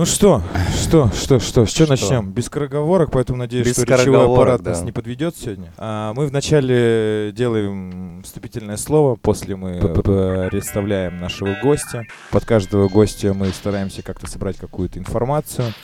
Ну что, что, что, что, с чего начнем? Без скороговорок, поэтому надеюсь, Без что речевой аппарат да. нас не подведет сегодня. А, мы вначале делаем вступительное слово, после мы представляем нашего гостя. Под каждого гостя мы стараемся как-то собрать какую-то информацию.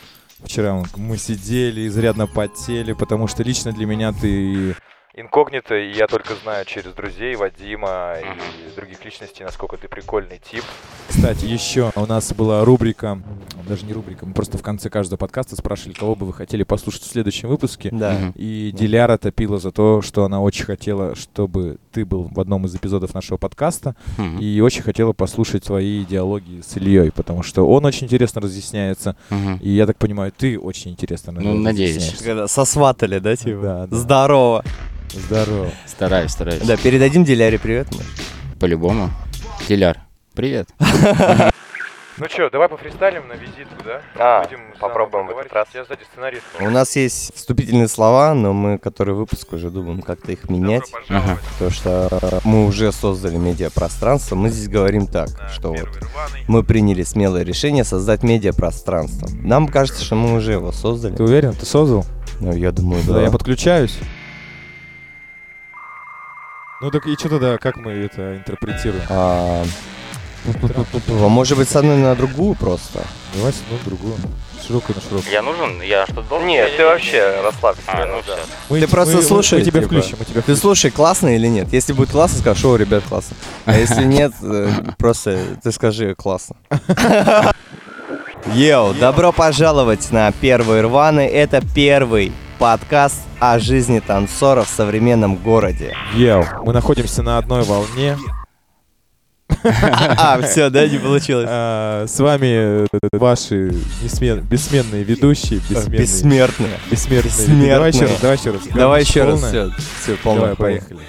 Вчера мы сидели, изрядно потели, потому что лично для меня ты инкогнито, и я только знаю через друзей Вадима и других личностей, насколько ты прикольный тип. Кстати, еще у нас была рубрика, даже не рубрика, мы просто в конце каждого подкаста спрашивали, кого бы вы хотели послушать в следующем выпуске. Да. И Диляра топила за то, что она очень хотела, чтобы ты был в одном из эпизодов нашего подкаста, и очень хотела послушать твои диалоги с Ильей, потому что он очень интересно разъясняется, и я так понимаю, ты очень интересно Ну, надеюсь. Когда сосватали, да, типа? Да, да. Здорово. Здорово. Стараюсь, стараюсь. Да, передадим Диляре привет. мы. По-любому. Диляр, привет. Ну что, давай пофристайлим на визитку, да? А, Будем попробуем в этот раз. Я сзади сценарист. У нас есть вступительные слова, но мы который выпуск уже думаем как-то их менять. Добро пожаловать Потому что мы уже создали медиапространство. Мы здесь говорим так, на что вот рваный. мы приняли смелое решение создать медиапространство. Нам кажется, что мы уже его создали. Ты уверен? Ты создал? Ну, я думаю, Да, да. я подключаюсь. Ну так и что тогда, как мы это интерпретируем? А, а Может быть, с одной на другую просто? Давай с одну другую. Широкую на широкую. Я нужен? Я что-то должен? Нет, ты вообще расслабься. А, ну все. Мы- Ты просто мы- слушай, Мы тебя типа. включим, мы тебя Ты включим. слушай, классно или нет? Если будет классно, скажи, о, ребят, классно. А если нет, э, просто ты скажи классно. Йоу, добро пожаловать на Первый Рваный. Это первый подкаст о жизни танцора в современном городе. Йоу, мы находимся на одной волне. А, все, да, не получилось. А, С вами э, ваши бессменные ведущие, Бессмертные. бессмертные. Бессмертные. Давай еще раз, давай еще раз. Давай еще раз, Полное? все, все, полно. Давай, полно. поехали.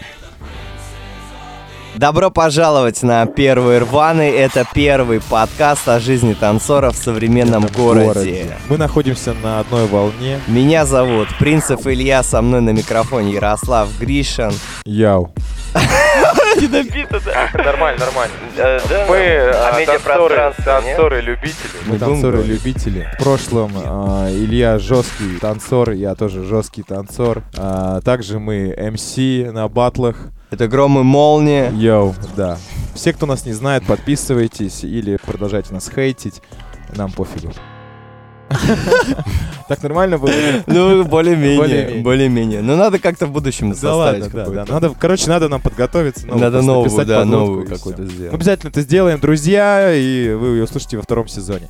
Добро пожаловать на Первый Рваный. Это первый подкаст о жизни танцора в современном В городе. Мы находимся на одной волне. Меня зовут Принцев Илья, со мной на микрофоне Ярослав Гришин. Яу. Нормально, нормально. Мы Мы а, танцоры, Мы Мы танцоры-любители. танцоры-любители. В прошлом а, Илья жесткий танцор, я тоже жесткий танцор. А, также мы MC на батлах. Это Гром и Молния. Йоу, да. Все, кто нас не знает, подписывайтесь или продолжайте нас хейтить. Нам пофигу. Так нормально было? Ну, более-менее, Более-менее. Но надо как-то в будущем Да составить. Надо, короче, надо нам подготовиться. Надо новую, да, новую какую-то сделать. обязательно это сделаем, друзья, и вы ее услышите во втором сезоне.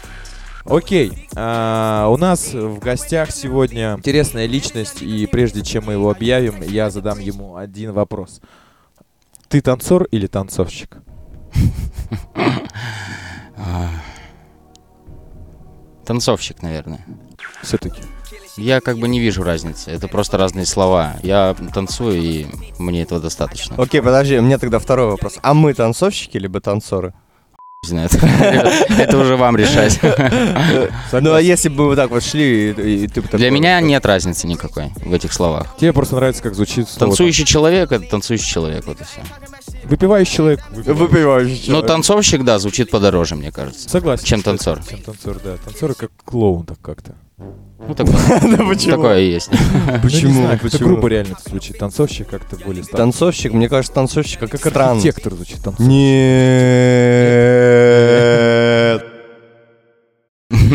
Окей, а, у нас в гостях сегодня интересная личность, и прежде чем мы его объявим, я задам ему один вопрос. Ты танцор или танцовщик? Танцовщик, наверное. Все-таки. Я как бы не вижу разницы. Это просто разные слова. Я танцую, и мне этого достаточно. Окей, подожди, у меня тогда второй вопрос. А мы танцовщики либо танцоры? Не знаю, это это уже вам решать. Ну, а если бы вот так вот шли, и, и ты бы Для меня нет разницы никакой в этих словах. Тебе просто нравится, как звучит слово. Танцующий человек — это танцующий человек, вот и все. Выпивающий человек. Выпивающий Ну, человек. танцовщик, да, звучит подороже, мне кажется. Согласен. Чем кстати, танцор. Чем танцор, да. Танцор как клоун так как-то. Ну, такое, Да почему? такое есть. Ну, Почему? Почему? грубо реально это звучит. Танцовщик как-то более Танцовщик, мне кажется, танцовщик как странно. Архитектор звучит. Танцор. Нет.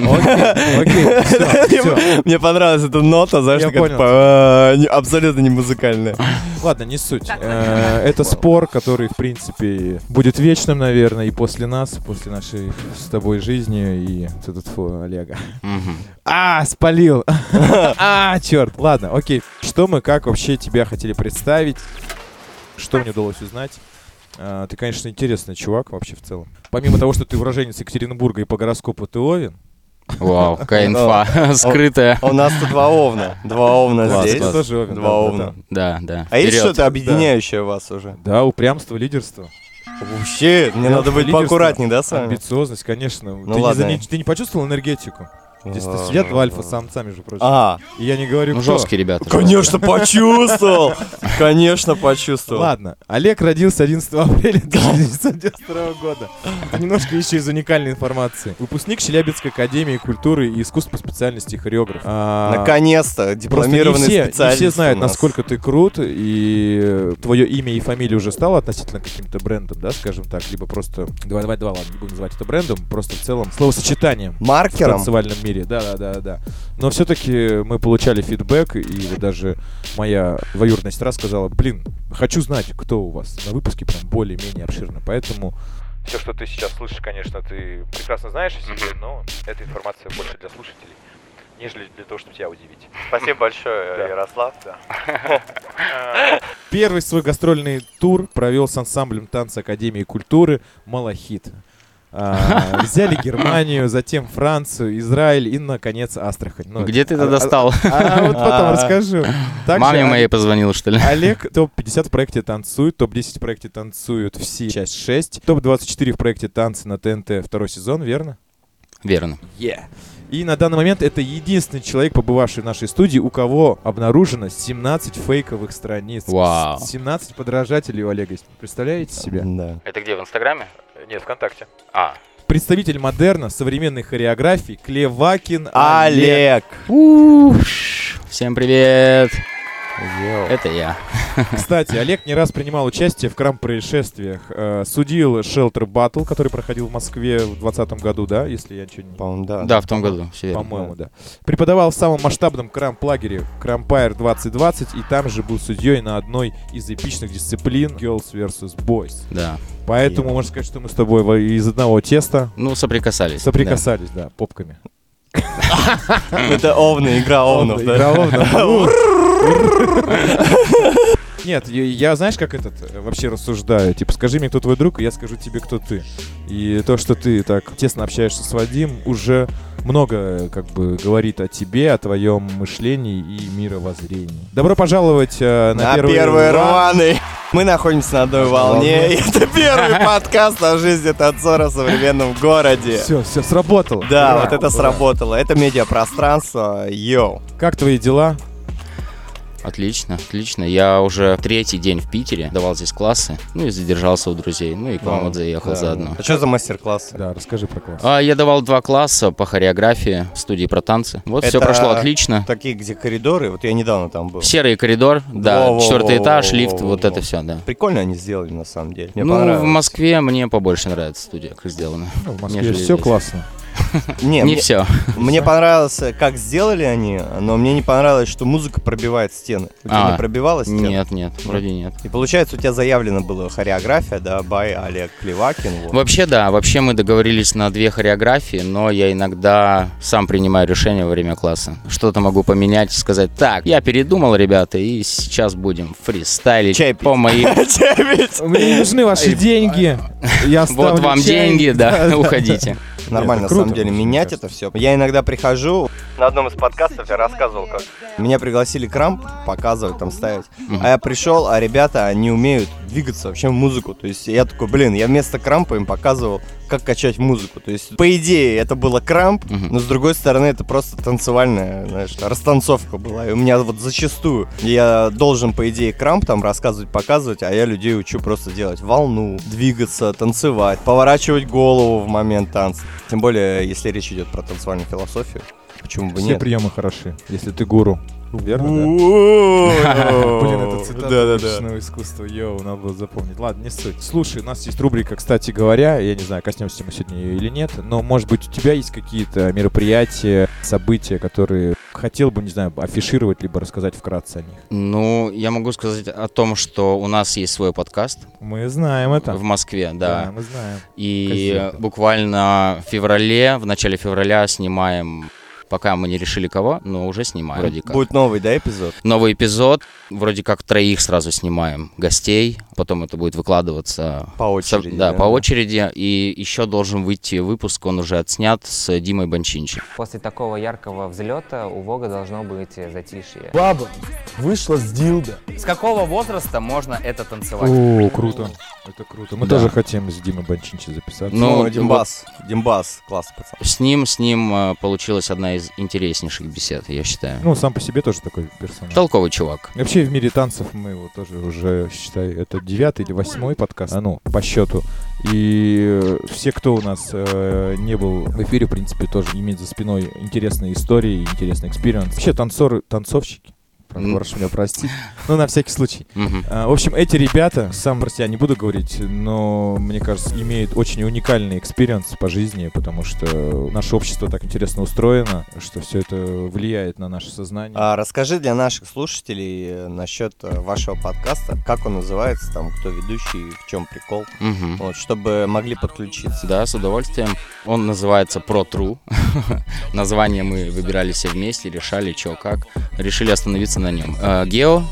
Окей, все, все. Мне понравилась эта нота, знаешь, понял. типа, не- абсолютно не музыкальная. Ладно, не суть. Э, Это спор, который, в принципе, будет вечным, наверное, и после нас, после нашей с тобой жизни и тут фу, Олега. А, спалил. А, черт. Ладно, окей. Что мы, как вообще тебя хотели представить? Что мне удалось узнать? А, Ты, конечно, интересный чувак вообще в целом. Помимо того, что ты уроженец Екатеринбурга и по гороскопу ты Овен. Вау, какая инфа скрытая. А У нас тут два овна. Два овна здесь. Два овна. Да, да. А есть что-то объединяющее вас уже? Да, упрямство, лидерство. Вообще, мне надо быть лидерство, поаккуратнее, да, с вами? Амбициозность, конечно. Ну ты, ладно. не- ты не почувствовал энергетику? Здесь сидят два альфа-самца, между прочим. А, И я не говорю, Ну, кто. жесткие ребята. конечно, почувствовал. Конечно, почувствовал. Ладно, Олег родился 11 апреля 1992 года. Немножко еще из уникальной информации. Выпускник Челябинской академии культуры и искусств по специальности хореограф. А, Наконец-то, дипломированный все, специалист все знают, насколько ты крут, и твое имя и фамилия уже стало относительно каким-то брендом, да, скажем так, либо просто... Давай, давай, давай, ладно, не будем называть это брендом, просто в целом словосочетанием. в Маркером? танцевальном мире, да, да, да, да. Но все-таки мы получали фидбэк, и вот даже моя двоюродная сестра сказала, блин, хочу знать, кто у вас на выпуске прям более-менее обширно, поэтому все, что ты сейчас слышишь, конечно, ты прекрасно знаешь о себе, но эта информация больше для слушателей, нежели для того, чтобы тебя удивить. Спасибо большое, Да. Ярослав. Первый свой гастрольный тур провел с ансамблем танца Академии культуры «Малахит». А, взяли Германию, затем Францию, Израиль и, наконец, Астрахань. Ну, Где ты это а- достал? А, вот потом расскажу. Также Маме моей позвонил, что ли? Олег топ-50 в проекте «Танцует», топ-10 в проекте «Танцуют все», часть 6, топ-24 в проекте «Танцы» на ТНТ второй сезон, верно? Верно. И на данный момент это единственный человек, побывавший в нашей студии, у кого обнаружено 17 фейковых страниц. Вау. С- 17 подражателей у Олега. Представляете себе? Да. Это где, в Инстаграме? Нет, ВКонтакте. А. Представитель модерна, современной хореографии Клевакин Олег. Олег. Всем привет! Йоу. Это я. Кстати, Олег не раз принимал участие в крам-происшествиях. Э, судил Shelter Battle, который проходил в Москве в 2020 году, да, если я ничего не По-моему, да. Да, в том году. По-моему, да. Преподавал в самом масштабном крам-плагере Крампайр 2020 и там же был судьей на одной из эпичных дисциплин Girls vs. Boys. Да. Поэтому можно сказать, что мы с тобой из одного теста Ну, соприкасались. соприкасались, да, попками. Это овны, игра овнов, да? Игра овнов. Нет, я, знаешь, как этот вообще рассуждаю? Типа, скажи мне, кто твой друг, и я скажу тебе, кто ты. И то, что ты так тесно общаешься с Вадим, уже много как бы говорит о тебе, о твоем мышлении и мировоззрении. Добро пожаловать э, на, На первый, первый рван. рваный. Мы находимся на одной волне. и Это первый подкаст о жизни танцора в современном городе. Все, все, сработало. Да, Ура, вот это ура. сработало. Это медиапространство. Йоу. Как твои дела? Отлично, отлично. Я уже третий день в Питере, давал здесь классы, ну и задержался у друзей, ну и к вам вот заехал да. заодно. А что за мастер-классы? Да, расскажи про класс. А, я давал два класса по хореографии в студии про танцы. Вот все Это прошло отлично. Такие, где коридоры. Вот я недавно там был. Серый коридор, да, четвертый этаж, лифт, вот это все, да. Прикольно они сделали, на самом деле. Мне ну, в. Москве мне побольше нравится студия, как сделано. Ну, в Москве все здесь. классно. Не, Не мне, все. мне понравилось, как сделали они, но мне не понравилось, что музыка пробивает стены. У тебя А, не пробивала стены? Нет, нет, вроде нет. И получается, у тебя заявлено было хореография, да, бай Олег Клевакин. вот. Вообще, да, вообще мы договорились на две хореографии, но я иногда сам принимаю решение во время класса. Что-то могу поменять, сказать, так, я передумал, ребята, и сейчас будем фристайлить Чай по моим... Мне не нужны ваши деньги. Вот вам деньги, да, уходите. Нормально, это на самом деле, менять кажется. это все. Я иногда прихожу, На одном из подкастов я рассказывал, как меня пригласили крамп показывать, там ставить. Мгм. А я пришел, а ребята не умеют двигаться вообще в музыку. То есть я такой, блин, я вместо крампа им показывал, как качать музыку. То есть, по идее, это было крамп, Мгм. но с другой стороны, это просто танцевальная, знаешь, растанцовка была. И у меня вот зачастую я должен, по идее, крамп там рассказывать, показывать, а я людей учу просто делать волну, двигаться, танцевать, поворачивать голову в момент танца. Тем более, если речь идет про танцевальную философию. Почему бы Все нет? приемы хороши, если ты гуру. Верно, да? Блин, это цитата Да-да-да. уличного искусства. Йоу, надо было запомнить. Ладно, не суть. Слушай, у нас есть рубрика, кстати говоря, я не знаю, коснемся мы сегодня ее или нет, но, может быть, у тебя есть какие-то мероприятия, события, которые хотел бы, не знаю, афишировать, либо рассказать вкратце о них? Ну, я могу сказать о том, что у нас есть свой подкаст Мы знаем это. в Москве, да. мы знаем. И буквально в феврале, в начале февраля снимаем, пока мы не решили кого, но уже снимаем вроде как. Будет новый, да, эпизод? Новый эпизод, вроде как троих сразу снимаем гостей. Потом это будет выкладываться По очереди. со- да, по очереди. И еще должен выйти выпуск, он уже отснят с Димой Бончинчи. После такого яркого взлета у Вога должно быть затишье. Баба вышла с дилда. С какого возраста можно это танцевать? О, круто. Это круто. Мы Да. тоже хотим с Димой Бончинчи записаться. Ну, Ну, Димбас. Димбас. Класс, пацан. С ним, с ним э, получилась одна из интереснейших бесед, я считаю. Ну, сам по себе тоже такой персонаж. Толковый чувак. Вообще в мире танцев мы его тоже уже, считай, это девятый или восьмой подкаст, а ну, по счету. И э, все, кто у нас э, не был в эфире, в принципе, тоже имеют за спиной интересные истории, интересный experience. Вообще танцоры, танцовщики. М. Прошу меня простить. Ну, на всякий случай. А, В общем, эти ребята, сам про себя не буду говорить, но, мне кажется, имеют очень уникальный experience по жизни, потому что наше общество так интересно устроено, что все это влияет на наше сознание. А расскажи для наших слушателей э, насчет э, вашего подкаста, как он называется, там, кто ведущий, в чем прикол, вот, чтобы могли подключиться. Да, с удовольствием. Он называется Pro True. Название мы выбирали все вместе, решали, что как. Решили остановиться на нем. Э, Гео,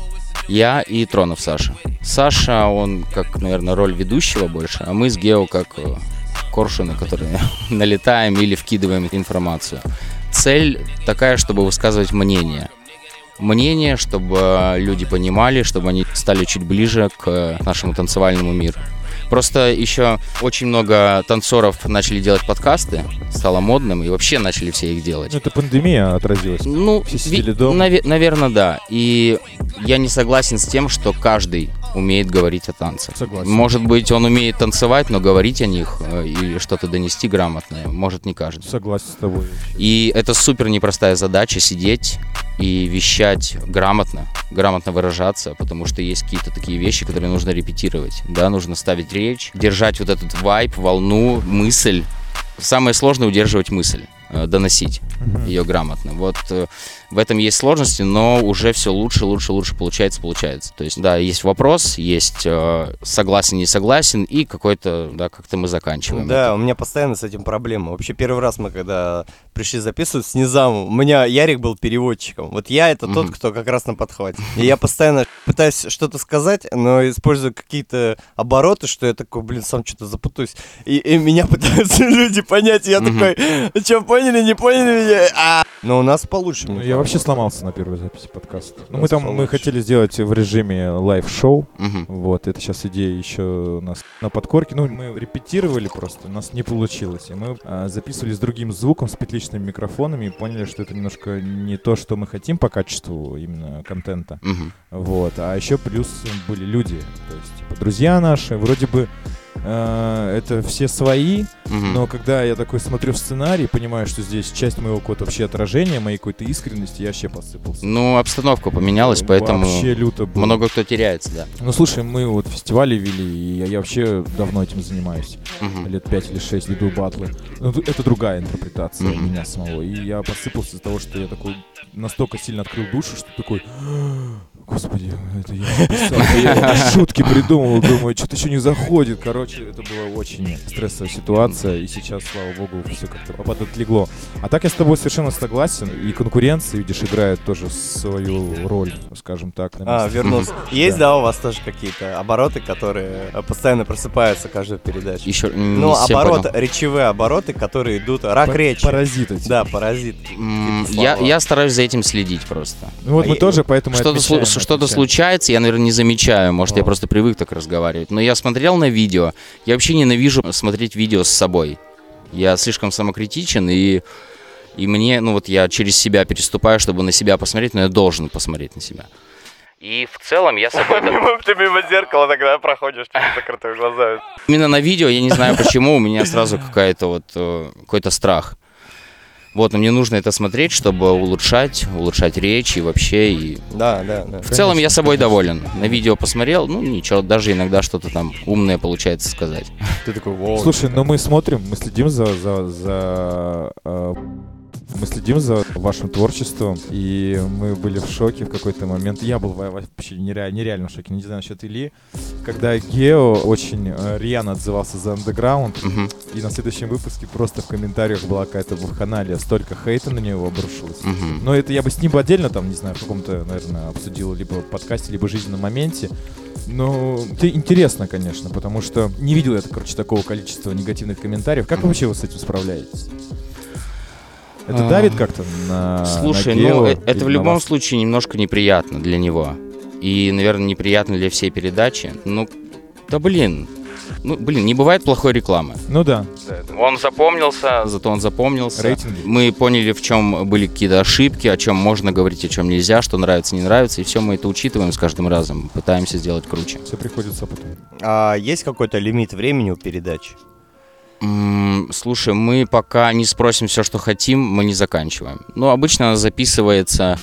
я и Тронов Саша. Саша, он как, наверное, роль ведущего больше, а мы с Гео как э, коршуны, которые налетаем или вкидываем информацию. Цель такая, чтобы высказывать мнение. Мнение, чтобы люди понимали, чтобы они стали чуть ближе к нашему танцевальному миру. Просто еще очень много танцоров начали делать подкасты, стало модным, и вообще начали все их делать. Ну, это пандемия отразилась. Ну, Все сидели дома. наверное, да. И я не согласен с тем, что каждый умеет говорить о танцах. Согласен. Может быть, он умеет танцевать, но говорить о них э, или что-то донести грамотное, может не каждый. Согласен с тобой. И это супер непростая задача сидеть и вещать грамотно, грамотно выражаться, потому что есть какие-то такие вещи, которые нужно репетировать. Да, нужно ставить речь, держать вот этот вайп, волну, мысль. Самое сложное удерживать мысль, э, доносить ее грамотно. Вот э, в этом есть сложности, но уже все лучше, лучше, лучше получается, получается. То есть, да, есть вопрос, есть э, согласен, не согласен, и какой-то, да, как-то мы заканчиваем. Да, это. у меня постоянно с этим проблема. Вообще первый раз мы когда пришли записывать с Низамом, у меня Ярик был переводчиком. Вот я это тот, кто как раз на подхвате. И я постоянно пытаюсь что-то сказать, но использую какие-то обороты, что я такой, блин, сам что-то запутаюсь. И, и меня пытаются люди понять, и я такой, что, поняли, не поняли меня? А! Но у нас получше. Ну, я вообще сломался на первой записи подкаста. Ну, мы там мы хотели сделать в режиме live-шоу. Мгм. Вот, это сейчас идея еще у нас на подкорке. Ну, мы репетировали просто, у нас не получилось. И мы а, записывали с другим звуком, с петличными микрофонами, и поняли, что это немножко не то, что мы хотим по качеству именно контента. Мгм. Вот, а еще плюс были люди, то есть, типа, друзья наши, вроде бы э, это все свои, Мгм. но когда я такой смотрю в сценарий, понимаю, что здесь часть моего какого-то вообще отражения, моей какой-то искренности, я вообще посыпался. Ну, обстановка поменялась, поэтому Вообще люто было. много кто теряется, да. Ну, слушай, мы вот фестивали вели, и я, я вообще давно этим занимаюсь. Мгм. Лет пять или шесть веду батлы. Ну, это другая интерпретация Мгм. меня самого. И я посыпался из-за того, что я такой настолько сильно открыл душу, что такой... Господи, это я написал. Я шутки придумал, думаю, что-то еще не заходит. Короче, это была очень стрессовая ситуация, и сейчас, слава богу, все как-то подотлегло. А так я с тобой совершенно согласен, и конкуренция, видишь, играет тоже свою роль, скажем так. на А, вернулся. Есть, Да. у вас тоже какие-то обороты, которые постоянно просыпаются каждую передачу? Еще Ну, обороты, речевые обороты, которые идут, рак речи. Паразиты. Да, паразит. Я, стараюсь за этим следить просто. Ну вот А мы я- тоже, поэтому Что-то, что-то случается, я, наверное, не замечаю. Может, я О. просто привык так разговаривать. Но я смотрел на видео. Я вообще ненавижу смотреть видео с собой. Я слишком самокритичен, и, и мне, ну вот я через себя переступаю, чтобы на себя посмотреть, но я должен посмотреть на себя. И в целом я собой... Ты мимо зеркала тогда проходишь, типа, с закрытыми глазами. Именно на видео, я не знаю почему, у меня сразу какая-то вот, э, какой-то страх. Вот, но мне нужно это смотреть, чтобы улучшать, улучшать речь и вообще, и Да, да, да. В целом я собой доволен. На видео посмотрел, ну ничего, даже иногда что-то там умное получается сказать. Ты такой, воу. Слушай, ну мы смотрим, мы следим за, за, за э, мы следим за вашим творчеством, и мы были в шоке в какой-то момент. Я был во- вообще нереально, нереально в шоке, не знаю насчет Ильи. когда Гео очень э, рьяно отзывался за Underground, Мгм, и на следующем выпуске просто в комментариях была какая-то вакханалия, столько хейта на него обрушилось. мгм. Но это я бы с ним бы отдельно там, не знаю, в каком-то, наверное, обсудил либо в подкасте, либо в жизненном моменте. Но это интересно, конечно, потому что не видел я, короче, такого количества негативных комментариев. Как вообще вы с этим справляетесь? Это А, давит как-то на Слушай, на ну Гео э- это в любом вас? случае немножко неприятно для него. И, наверное, неприятно для всей передачи. Ну, да блин. Ну, блин, не бывает плохой рекламы. Ну да, Он запомнился, зато он запомнился. рейтинги. Мы поняли, в чем были какие-то ошибки, о чем можно говорить, о чем нельзя, что нравится, не нравится. И все мы это учитываем с каждым разом. Пытаемся сделать круче. Все приходит с опытом. А есть какой-то лимит времени у передачи? Слушай, мы пока не спросим все, что хотим, мы не заканчиваем. Ну, обычно она записывается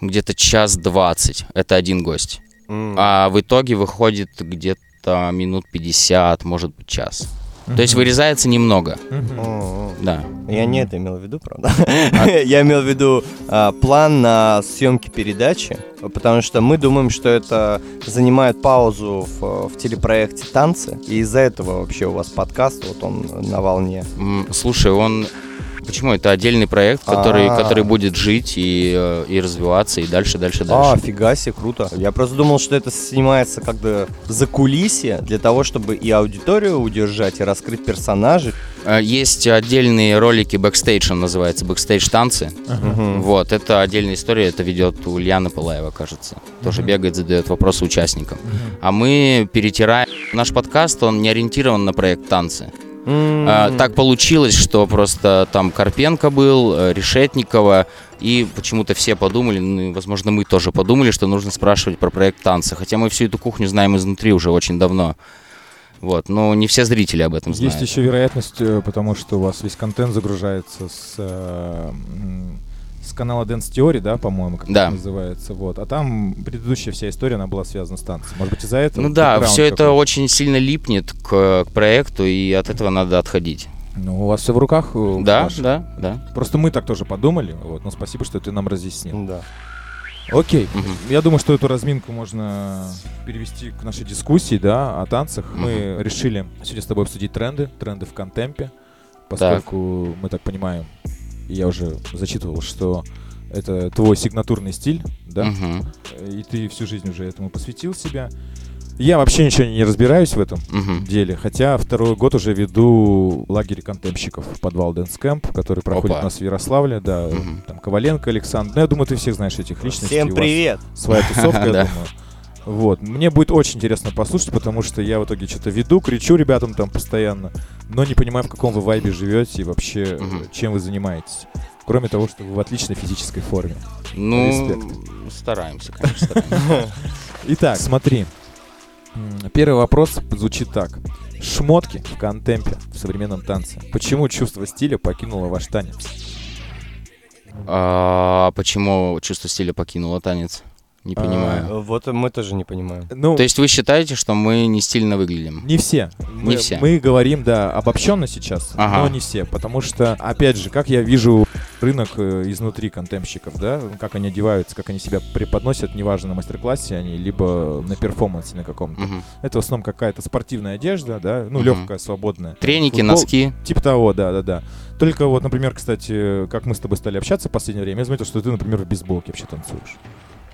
где-то час двадцать. Это один гость. М. А в итоге выходит где-то минут 50, может быть, час. То есть вырезается немного, да. Я не это имел в виду, правда. Я имел в виду а, план на съемки передачи, потому что мы думаем, что это занимает паузу в, в телепроекте «Танцы», и из-за этого вообще у вас подкаст, вот он на волне. Слушай, он... Почему? Это отдельный проект, который, А. который будет жить и, э, и развиваться, и дальше, дальше, А, дальше. фига себе, круто. Я просто думал, что это снимается как бы за кулисье, для того, чтобы и аудиторию удержать, и раскрыть персонажей. Э, Есть отдельные ролики бэкстейдж, он называется, бэкстейдж танцы. Мгм. Вот, это отдельная история, это ведет Ульяна Пылаева, кажется. Тоже Мгм. бегает, задает вопросы участникам. Мгм. А мы перетираем... Наш подкаст, он не ориентирован на проект танцы. М. А, так получилось, что просто там Карпенко был, э, Решетникова, и почему-то все подумали, ну, возможно, мы тоже подумали, что нужно спрашивать про проект танцы. Хотя мы всю эту кухню знаем изнутри уже очень давно. Вот, но не все зрители об этом знают. Есть еще вероятность, э, потому что у вас весь контент загружается с, э, с канала Dance Theory, да, по-моему, как Да. это называется. Вот. А там предыдущая вся история, она была связана с танцем. Может быть, из-за этого? Ну да, все это очень сильно липнет к, к проекту, и от этого надо отходить. Ну, у вас все в руках. э, Да, Паш. да, да. Просто мы так тоже подумали. Вот. Но спасибо, что ты нам разъяснил. Да. Окей. Мгм. Я думаю, что эту разминку можно перевести к нашей дискуссии, да, о танцах. Мы решили сегодня с тобой обсудить тренды, тренды в контемпе, поскольку мы так понимаем, я уже зачитывал, что это твой сигнатурный стиль, да, Мгм, и ты всю жизнь уже этому посвятил себя. Я вообще ничего не разбираюсь в этом мгм. деле, хотя второй год уже веду лагерь контемпщиков подвал Dance Camp, который проходит Опа. у нас в Ярославле, да, Мгм. там Коваленко Александр, ну я думаю, ты всех знаешь этих личностей. Всем привет! своя тусовка, я думаю. Вот. Мне будет очень интересно послушать, потому что я в итоге что-то веду, кричу ребятам там постоянно, но не понимаю, в каком вы вайбе живете и вообще, э, чем вы занимаетесь. Кроме того, что вы в отличной физической форме. Ну, Респект. стараемся, конечно, стараемся. Итак, смотри. Первый вопрос звучит так. Шмотки в контемпе в современном танце. Почему чувство стиля покинуло ваш танец? А почему чувство стиля покинуло танец? Не А, понимаю. Вот мы тоже не понимаем. Ну, То есть вы считаете, что мы не стильно выглядим? Не все. Мы, все. Мы говорим, да, обобщенно сейчас, Ага. но не все. Потому что, опять же, как я вижу рынок э, изнутри контемпщиков, да, как они одеваются, как они себя преподносят, неважно, на мастер-классе они, либо на перформансе на каком-то. Мгм. Это в основном какая-то спортивная одежда, да, ну, Мгм. легкая, свободная. Треники, Футбол- носки. Типа того, да, да, да. Только вот, например, кстати, как мы с тобой стали общаться в последнее время, я заметил, что ты, например, в бейсболке вообще танцуешь.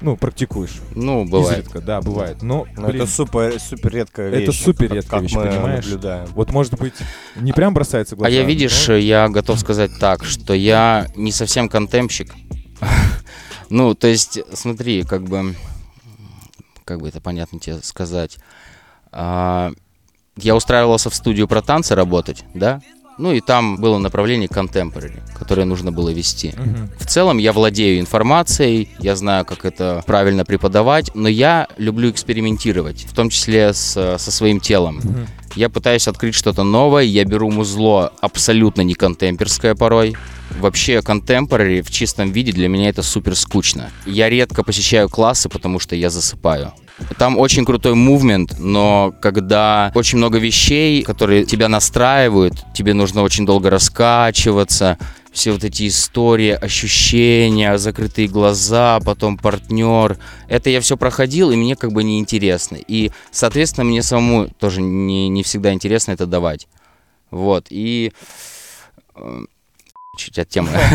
Ну, практикуешь. Ну, бывает. Изредка, да, бывает. Но, Но блин, это супер, супер редкая Это вещь. супер как- редкая как вещь, мы понимаешь? наблюдаем. вот, может быть, не прям бросается в глаза. А я, видишь, но- я готов сказать так, что я не совсем контемпщик. Ну, то есть, смотри, как бы, как бы это понятно тебе сказать. А, Я устраивался в студию про танцы работать, да? Ну и там было направление contemporary, которое нужно было вести. Мгм. В целом я владею информацией, я знаю, как это правильно преподавать, но я люблю экспериментировать, в том числе с, со своим телом. Мгм. Я пытаюсь открыть что-то новое, я беру музло абсолютно не контемперское порой. Вообще, контемпорари в чистом виде для меня это супер скучно. Я редко посещаю классы, потому что я засыпаю. Там очень крутой мувмент, но когда очень много вещей, которые тебя настраивают, тебе нужно очень долго раскачиваться, все вот эти истории, ощущения, закрытые глаза, потом партнер. Это я все проходил, и мне как бы неинтересно. И, соответственно, мне самому тоже не, не всегда интересно это давать. Вот, и... э, Чуть от темы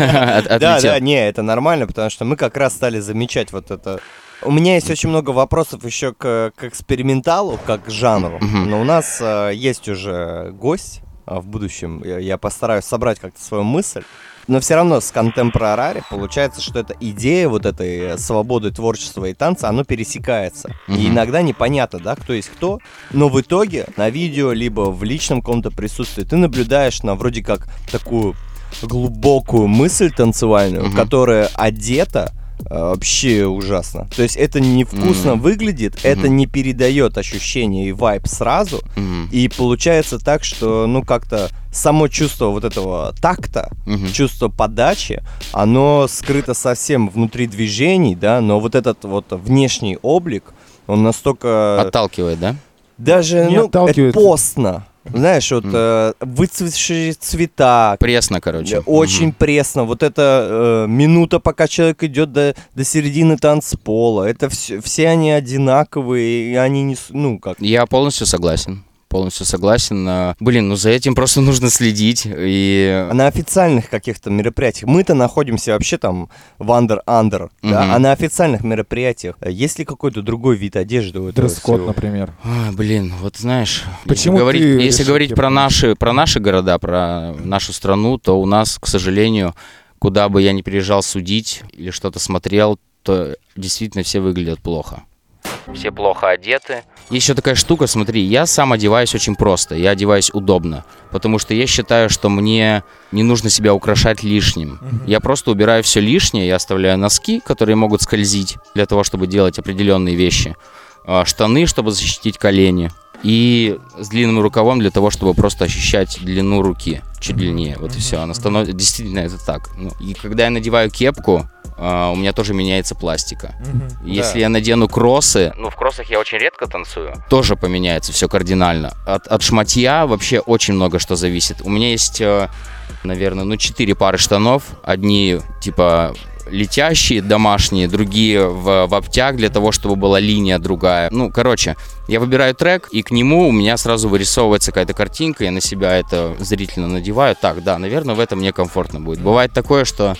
Да, да, не, это нормально, потому что мы как раз стали замечать вот это. У меня есть очень много вопросов еще к, к эксперименталу, как к жанру. Но у нас э, есть уже гость в будущем. Я, постараюсь собрать как-то свою мысль. Но все равно с контемпорари получается, что эта идея вот этой э, свободы творчества и танца, оно пересекается. И иногда непонятно, да, кто есть кто. Но в итоге на видео, либо в личном каком-то присутствии ты наблюдаешь на вроде как такую глубокую мысль танцевальную, которая одета вообще ужасно. То есть это невкусно Мгм. выглядит, это Мгм. не передает ощущение и вайб сразу. Мгм. И получается так, что, ну, как-то само чувство вот этого такта, Мгм. чувство подачи, оно скрыто совсем внутри движений, да, но вот этот вот внешний облик, он настолько... Отталкивает, да? Даже, Не ну, это постно. Знаешь, вот э, выцветшие цвета, Пресно, короче. Э, Очень пресно. Вот это э, минута, пока человек идет до, до середины танцпола. Это все, все они одинаковые, и они не... с- Ну, как... Я полностью согласен. Полностью согласен. А, Блин, ну за этим просто нужно следить. И А На официальных каких-то мероприятиях. Мы-то находимся вообще там в under-under, да? Мгм. А на официальных мероприятиях э, есть ли какой-то другой вид одежды у этого Дресс-код, например. Ой, блин, вот знаешь, Почему если говорить, если решил говорить про наши, про наши города, про нашу страну, то у нас, к сожалению, куда бы я ни приезжал судить или что-то смотрел, то действительно все выглядят плохо. Все плохо одеты. Еще такая штука, смотри, я сам одеваюсь очень просто, я одеваюсь удобно, потому что я считаю, что мне не нужно себя украшать лишним. Я просто убираю все лишнее, я оставляю носки, которые могут скользить для того, чтобы делать определенные вещи, а, штаны, чтобы защитить колени, и с длинным рукавом для того, чтобы просто ощущать длину руки чуть длиннее. Вот и все. Она становится действительно это так. Ну, и когда я надеваю кепку, а, у меня тоже меняется пластика. Если я надену кроссы, ну в кроссах я очень редко танцую, тоже поменяется все кардинально. От, от шматья вообще очень много что зависит. У меня есть, э, наверное, ну четыре пары штанов. Одни типа летящие, домашние, другие в, в обтяг для того, чтобы была линия другая. Ну, короче, я выбираю трек, и к нему у меня сразу вырисовывается какая-то картинка, я на себя это зрительно надеваю. Так, да, наверное, в этом мне комфортно будет. Бывает такое, что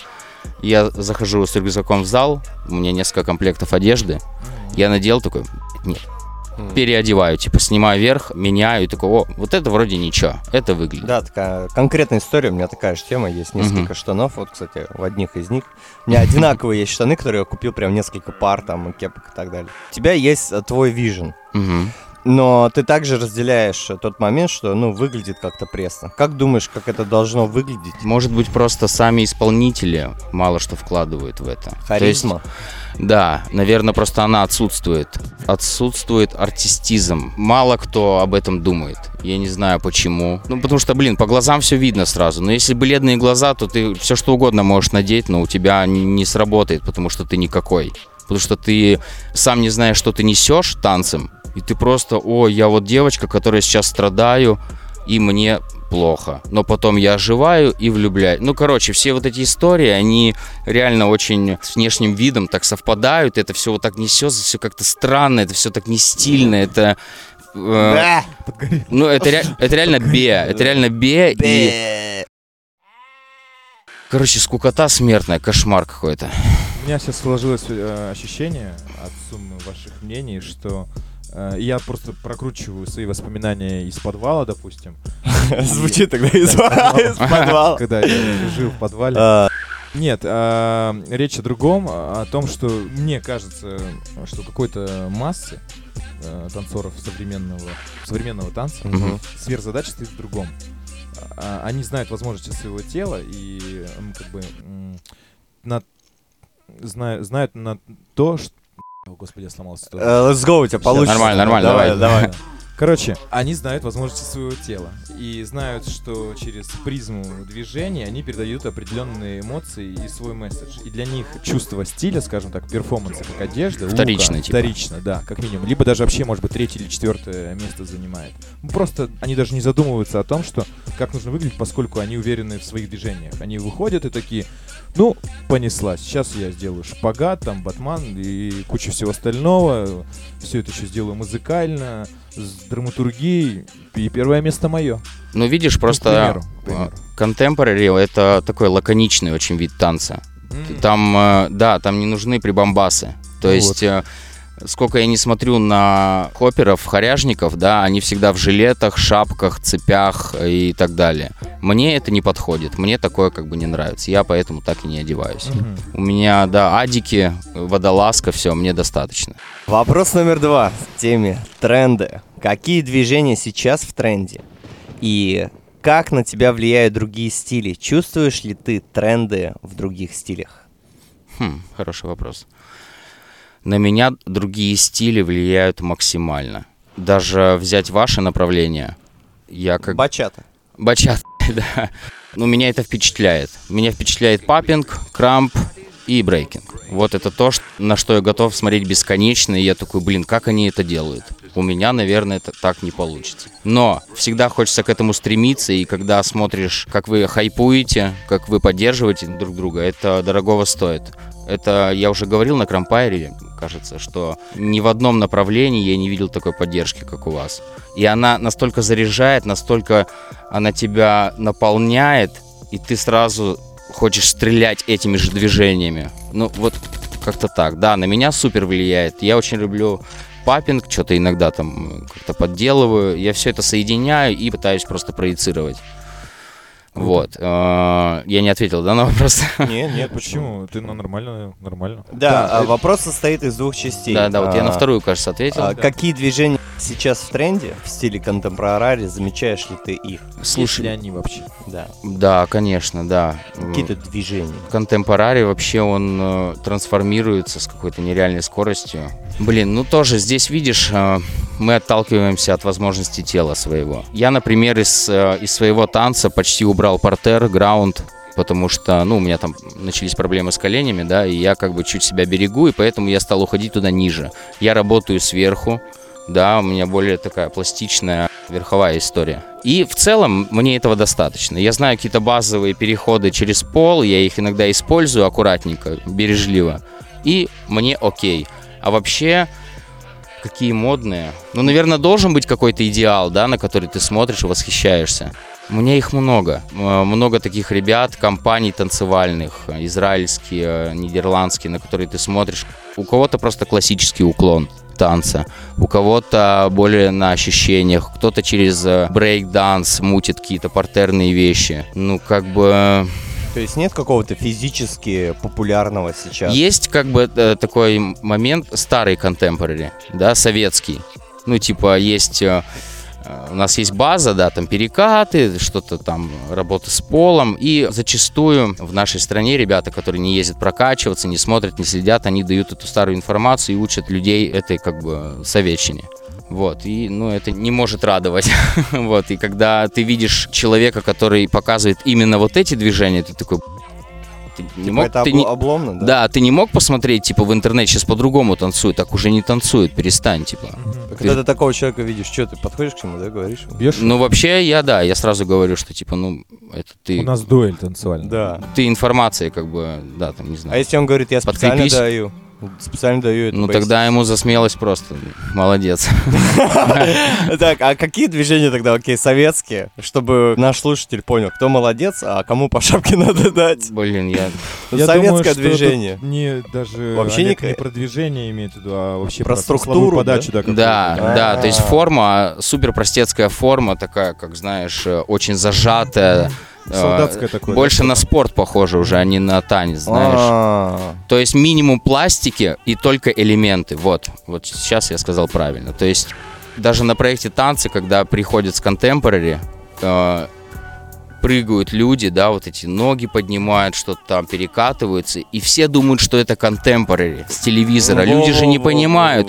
я захожу с рюкзаком в зал, у меня несколько комплектов одежды, я надел такой, нет, переодеваю, типа снимаю вверх, меняю, и такой, о, вот это вроде ничего, это выглядит. Да, такая конкретная история, у меня такая же тема, есть несколько Мгм. штанов, вот, кстати, в одних из них. У меня одинаковые есть штаны, которые я купил прям несколько пар, там, кепок и так далее. У тебя есть э, твой вижен, Мгм. Но ты также разделяешь э, тот момент, что, ну, выглядит как-то пресно. Как думаешь, как это должно выглядеть? Может быть, просто сами исполнители мало что вкладывают в это. То есть, Харизма? да, наверное, просто она отсутствует. Отсутствует артистизм. Мало кто об этом думает. Я не знаю почему. Ну, потому что, блин, по глазам все видно сразу. Но если бледные глаза, то ты все что угодно можешь надеть, но у тебя не, не сработает, потому что ты никакой. Потому что ты сам не знаешь, что ты несешь танцем. И ты просто, о, я вот девочка, которая сейчас страдаю, и мне плохо. Но потом я оживаю и влюбляюсь. Ну, короче, все вот эти истории, они реально очень с внешним видом так совпадают. Это все вот так несется, все как-то странно, это все так не стильно, это... э, ну, это, ре- это реально бе, это реально бе, и, короче, скукота смертная, кошмар какой-то. У меня сейчас сложилось э, ощущение от суммы ваших мнений, что я просто прокручиваю свои воспоминания из подвала, допустим. Звучит тогда из подвала. Когда я жил в подвале. А, Нет, а, речь о другом, о том, что мне кажется, что какой-то массы э, танцоров современного, современного танца сверхзадача стоит в другом. А, Они знают возможности своего тела и как бы м, на, зна- знают на то, что... О, господи, я сломался. э, Let's go, у тебя получится. нормально, нормально, давай. давай. давай. Короче, они знают возможности своего тела и знают, что через призму движения они передают определенные эмоции и свой месседж. И для них чувство стиля, скажем так, перформанса, как одежда, Вторично, лука, типа. вторично, да, как минимум. Либо даже вообще, может быть, третье или четвертое место занимает. Ну, Просто они даже не задумываются о том, что как нужно выглядеть, поскольку они уверены в своих движениях. Они выходят и такие, ну, понеслась. Сейчас я сделаю шпагат, там, батман и куча всего остального. Все это еще сделаю музыкально, с драматургией. И первое место мое. Ну, видишь, просто примеру, к примеру. э, contemporary это такой лаконичный очень вид танца. М, Там, э, да, там не нужны прибамбасы. То Ну есть, э, сколько я не смотрю на хоперов, хоряжников, да, они всегда в жилетах, шапках, цепях и так далее. Мне это не подходит, мне такое как бы не нравится, я поэтому так и не одеваюсь. мгм. У меня, да, адики, водолазка, все, мне достаточно. Вопрос номер два в теме тренды. Какие движения сейчас в тренде? И как на тебя влияют другие стили? Чувствуешь ли ты тренды в других стилях? Хм, хороший вопрос. На меня другие стили влияют максимально. Даже взять ваше направление, я как Бачата. Бачат, да. Ну, меня это впечатляет. Меня впечатляет паппинг, крамп и брейкинг. Вот это то, на что я готов смотреть бесконечно, и я такой, блин, как они это делают? У меня, наверное, это так не получится. Но всегда хочется к этому стремиться, и когда смотришь, как вы хайпуете, как вы поддерживаете друг друга, это дорогого стоит. Это я уже говорил на Крампайре, кажется, что ни в одном направлении я не видел такой поддержки, как у вас. И она настолько заряжает, настолько она тебя наполняет, и ты сразу хочешь стрелять этими же движениями. Ну, вот как-то так. Да, на меня супер влияет. Я очень люблю папинг, что-то иногда там э, как-то подделываю. Я все это соединяю и пытаюсь просто проецировать. Вот. Э, Я не ответил, да, на вопрос? Нет, нет, Почему? Ты ну, нормально, нормально. Да, а вопрос состоит из двух частей. Да, да, вот я на А, вторую, кажется, ответил. а Какие движения сейчас в тренде в стиле контемпорари? Замечаешь ли ты их? Слушай, ли они вообще? Да. да, конечно, да. Какие-то движения. Контемпорари вообще он э, трансформируется с какой-то нереальной скоростью. Блин, ну тоже здесь видишь, э, мы отталкиваемся от возможностей тела своего. Я, например, из, э, из своего танца почти убрал портер, граунд, потому что, ну, у меня там начались проблемы с коленями, да, и я как бы чуть себя берегу, и поэтому я стал уходить туда ниже. Я работаю сверху, да, у меня более такая пластичная верховая история. И в целом мне этого достаточно. Я знаю какие-то базовые переходы через пол, я их иногда использую аккуратненько, бережливо. И мне окей. А вообще, какие модные. Ну, наверное, должен быть какой-то идеал, да, на который ты смотришь и восхищаешься. У меня их много. Много таких ребят, компаний танцевальных, э, израильские, э, нидерландские, на которые ты смотришь. У кого-то просто классический уклон танца, у кого-то более на ощущениях, кто-то через э, брейк-данс мутит какие-то партерные вещи. Ну, как бы... То есть нет какого-то физически популярного сейчас? Есть как бы э, такой момент старый contemporary, да, советский. Ну, типа, есть... э, э, У нас есть база, да, там перекаты, что-то там, работа с полом. И зачастую в нашей стране ребята, которые не ездят прокачиваться, не смотрят, не следят, они дают эту старую информацию и учат людей этой как бы советчине. Вот, и, ну, это не может радовать. вот, и когда ты видишь человека, который показывает именно вот эти движения, ты такой, ты не Типа мог, это ты не- обломно, да? да, ты не мог посмотреть, типа, в интернете сейчас по-другому танцуют, так уже не танцуют, перестань, типа. Когда ты такого человека видишь, что ты подходишь к нему, да, говоришь? Бьешь? Ну, вообще, я, да, я сразу говорю, что, типа, ну, это ты, У нас дуэль танцевальная. Да. ты информация, как бы, да, там, не А знаю. если он говорит, я специально Подкрепись. даю? Специально даю это Ну, тогда ему за смелость просто, молодец. Так, а какие движения тогда, окей, советские, чтобы наш слушатель понял, кто молодец, а кому по шапке надо дать? Блин, я... Ну, Советское движение. Не даже Вообще Олег не- про движение имеет в виду, а вообще Про структуру, подачу, да? Да, да, то есть А. форма, супер простецкая форма, такая, как знаешь, э, очень зажатая. Э, Солдатское такое. Больше да, на спорт похоже уже, а не на танец, знаешь. А, То есть минимум пластики и только элементы. Вот, вот сейчас я сказал правильно. То есть даже на проекте танцы, когда приходят с contemporary, э, прыгают люди, да, вот эти ноги поднимают, что-то там перекатываются, и все думают, что это contemporary с телевизора. Люди же не понимают.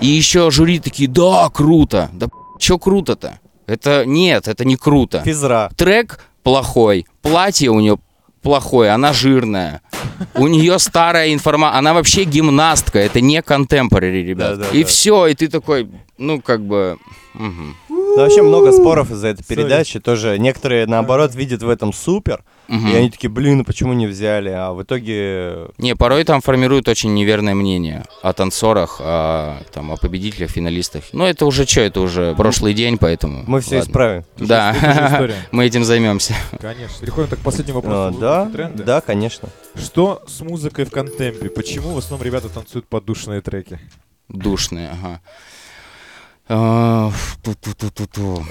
И еще жюри такие, да, круто. Да чё круто-то? Это нет, это не круто. Физра. Трек плохой, платье у нее плохое, она жирная. У нее старая информация, она вообще гимнастка, это не контемпорари, ребят. Да, да, и да. все, и ты такой, ну как бы, мгм. Ну, вообще много споров из-за этой передачи. Тоже некоторые, наоборот, видят в этом супер. Мгм. И они такие, блин, ну почему не взяли? А в итоге... Не, порой там формируют очень неверное мнение о танцорах, о, там, о победителях, финалистах. Ну, это уже что, это уже прошлый день, поэтому... Мы все ладно. исправим. Это же Да, мы этим займемся. Конечно. Переходим так к последнему А, вопросу. да, Лучшие тренды. да, конечно. Что с музыкой в контемпе? Почему в основном ребята танцуют поддушные треки? Душные, ага. А.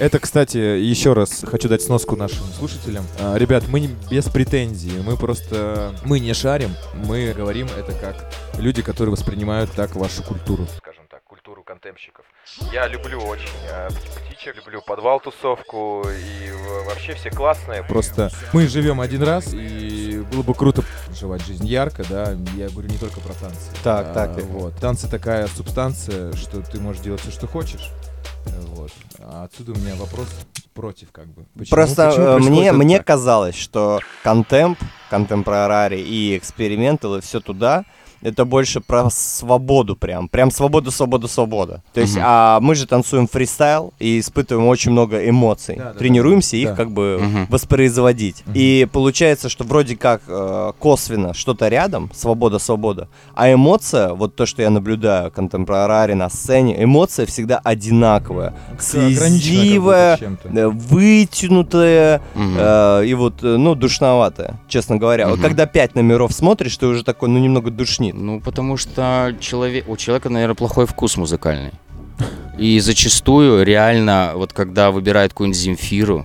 Это, кстати, еще раз хочу дать сноску нашим слушателям. А, Ребят, мы не без претензий, мы просто... Мы не шарим, мы говорим это как люди, которые воспринимают так вашу культуру. Скажем так, культуру контемпщиков. Я люблю очень э, птичек, люблю подвал тусовку и в- вообще все классные. Просто мы живем один раз, и было бы круто жевать жизнь ярко, да. Я говорю не только про танцы. Так, А, так. Вот. Танцы такая субстанция, что ты можешь делать все, что хочешь. Э, Вот. А отсюда у меня вопрос против, как бы. Почему- Просто почему э, мне, мне так? казалось, что контемп, контемпорари и экспериментал и все туда, это больше про свободу прям. Прям свобода, свобода, свобода. То есть, Мгм. а мы же танцуем фристайл и испытываем очень много эмоций. Да, да, Тренируемся их да. как бы Мгм. воспроизводить. Мгм. И получается, что вроде как э, косвенно что-то рядом, свобода, свобода, а эмоция, вот то, что я наблюдаю, контемпорари на сцене, эмоция всегда одинаковая. чем-то. э, вытянутая Мгм. э, и вот, э, ну, душноватая, честно говоря. Вот Мгм. когда пять номеров смотришь, ты уже такой, ну, немного душнит. Ну, потому что человек, у человека, наверное, плохой вкус музыкальный. И зачастую реально, вот когда выбирают какую-нибудь Земфиру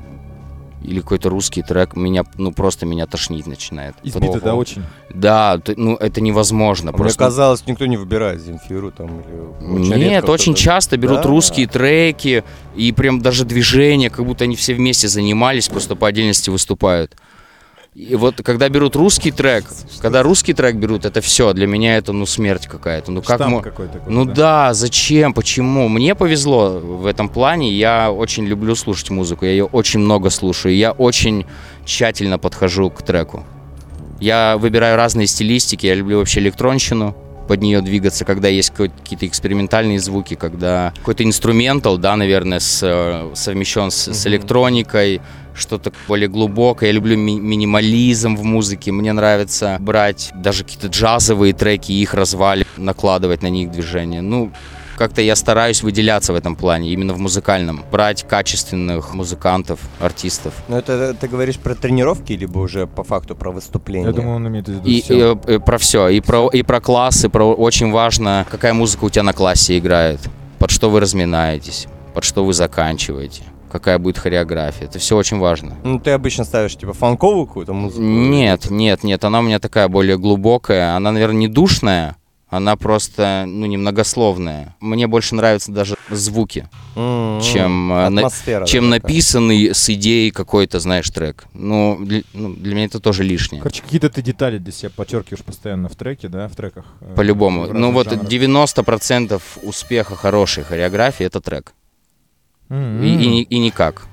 или какой-то русский трек, меня, ну, просто меня тошнить начинает. Избито, Ого. да, очень. Да, ты- ну, это невозможно. А Мне просто казалось, никто не выбирает Земфиру там или... очень Нет, очень часто берут Да. русские треки и прям даже движения, как будто они все вместе занимались, просто по отдельности выступают. И вот когда берут русский трек, когда русский трек берут, это все, для меня это ну смерть какая-то. Ну как такой, Ну да, зачем, почему? Мне повезло в этом плане, я очень люблю слушать музыку, я ее очень много слушаю, я очень тщательно подхожу к треку. Я выбираю разные стилистики, я люблю вообще электронщину, под нее двигаться, когда есть какие-то экспериментальные звуки, когда какой-то инструментал, да, наверное, с, э, совмещен с, с Мгм. электроникой, что-то более глубокое. Я люблю ми- минимализм в музыке. Мне нравится брать даже какие-то джазовые треки, их разваливать, накладывать на них движение. Ну, как-то я стараюсь выделяться в этом плане, именно в музыкальном. Брать качественных музыкантов, артистов. Ну, это ты говоришь про тренировки, либо уже по факту про выступление? Я думаю, он имеет в виду И, всё. и, э, про все, и про, и про классы, про очень важно, какая музыка у тебя на классе играет, под что вы разминаетесь, под что вы заканчиваете, какая будет хореография. Это все очень важно. Ну, ты обычно ставишь, типа, фанковую какую-то музыку? Нет, нет, нет, она у меня такая более глубокая, она, наверное, не душная, она просто, ну, немногословная. Мне больше нравятся даже звуки, М-м-м. чем, э, на- чем да, такая. написанный с идеей какой-то, знаешь, трек. Ну для, ну, для меня это тоже лишнее. Короче, какие-то ты детали для себя подчеркиваешь постоянно в треке, да, в треках. э, По-любому. в Ну вот жанрах. 90% успеха хорошей хореографии это трек. М-м. И, и и никак.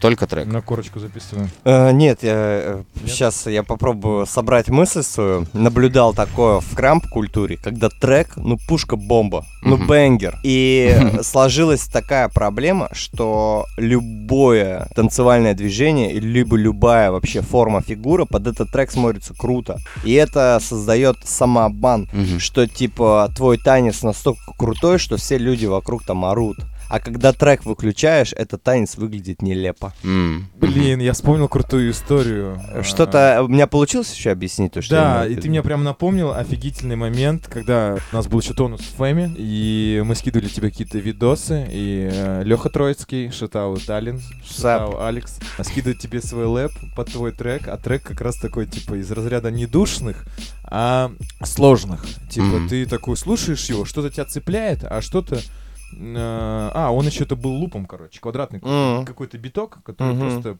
Только трек. На корочку записываем. Э, нет, я, Нет? сейчас я попробую собрать мысль свою. Наблюдал такое в крамп-культуре, когда трек, ну, пушка-бомба, ну, Мгм. бенгер. И сложилась такая проблема, что любое танцевальное движение, либо любая вообще форма фигура под этот трек смотрится круто. И это создает самообман, Мгм. что, типа, твой танец настолько крутой, что все люди вокруг там орут. А когда трек выключаешь, этот танец выглядит нелепо. М. Блин, я вспомнил крутую историю. А, Что-то у меня получилось еще объяснить то, что Да, и ты мне прям напомнил офигительный момент, когда у нас был еще тонус в Фэме, и мы скидывали тебе какие-то видосы, и Леха Троицкий, шатау Таллин, шатау Алекс, скидывает тебе свой лэп под твой трек, а трек как раз такой, типа, из разряда не душных, а сложных. Типа, Мгм. ты такой слушаешь его, что-то тебя цепляет, а что-то... э, А, он еще это был лупом, короче, квадратный Мгм. какой-то биток, который Мгм. просто...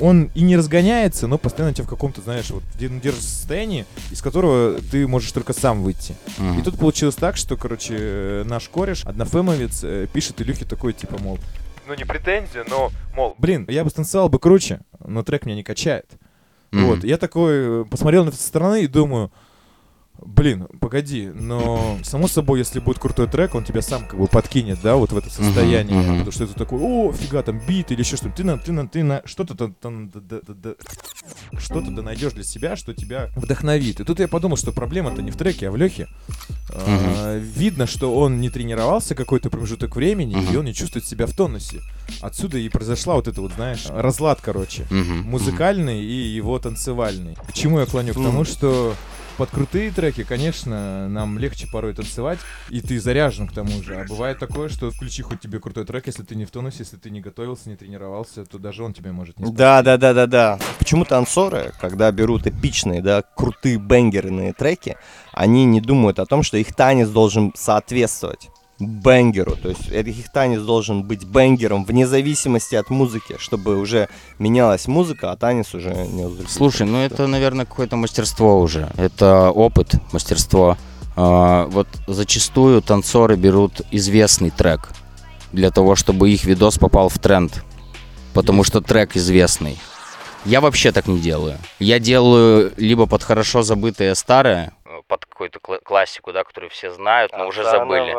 Он и не разгоняется, но постоянно тебя в каком-то, знаешь, вот держит состоянии, из которого ты можешь только сам выйти. Мгм. И тут получилось так, что, короче, э, наш кореш, однофемовец, э, пишет Илюхе такой, типа, мол, ну не претензия, но, мол, Блин, я бы станцевал бы круче, но трек меня не качает. Мгм. Вот, я такой э, посмотрел на это со стороны и думаю, блин, погоди, но само собой, если будет крутой трек, он тебя сам как бы подкинет, да, вот в это состояние, мгм. потому что это такой, о, фига, там бит или еще что-то, ты на, ты на, ты на, что-то там, там да- да- да- что-то да найдешь для себя, что тебя вдохновит. И тут я подумал, что проблема-то не в треке, а в Лехе. А, Видно, что он не тренировался какой-то промежуток времени, и Мгм. он не чувствует себя в тонусе. Отсюда и произошла вот эта вот, знаешь, разлад, короче Мгм. музыкальный и его танцевальный. К чему я клоню? К тому, что под крутые треки, конечно, нам легче порой танцевать, и ты заряжен к тому же. А бывает такое, что включи хоть тебе крутой трек, если ты не в тонусе, если ты не готовился, не тренировался, то даже он тебе может не спасти. Да, да, да, да, да. Почему танцоры, когда берут эпичные, да, крутые бенгерные треки, они не думают о том, что их танец должен соответствовать бенгеру, то есть их танец должен быть бенгером вне зависимости от музыки, чтобы уже менялась музыка, а танец уже не возвращался. Слушай, ну это, наверное, какое-то мастерство уже. Это опыт, мастерство. А, вот зачастую танцоры берут известный трек для того, чтобы их видос попал в тренд. Потому что трек известный. Я вообще так не делаю. Я делаю либо под хорошо забытое старое, под какую-то кла- классику, да, которую все знают, но уже забыли.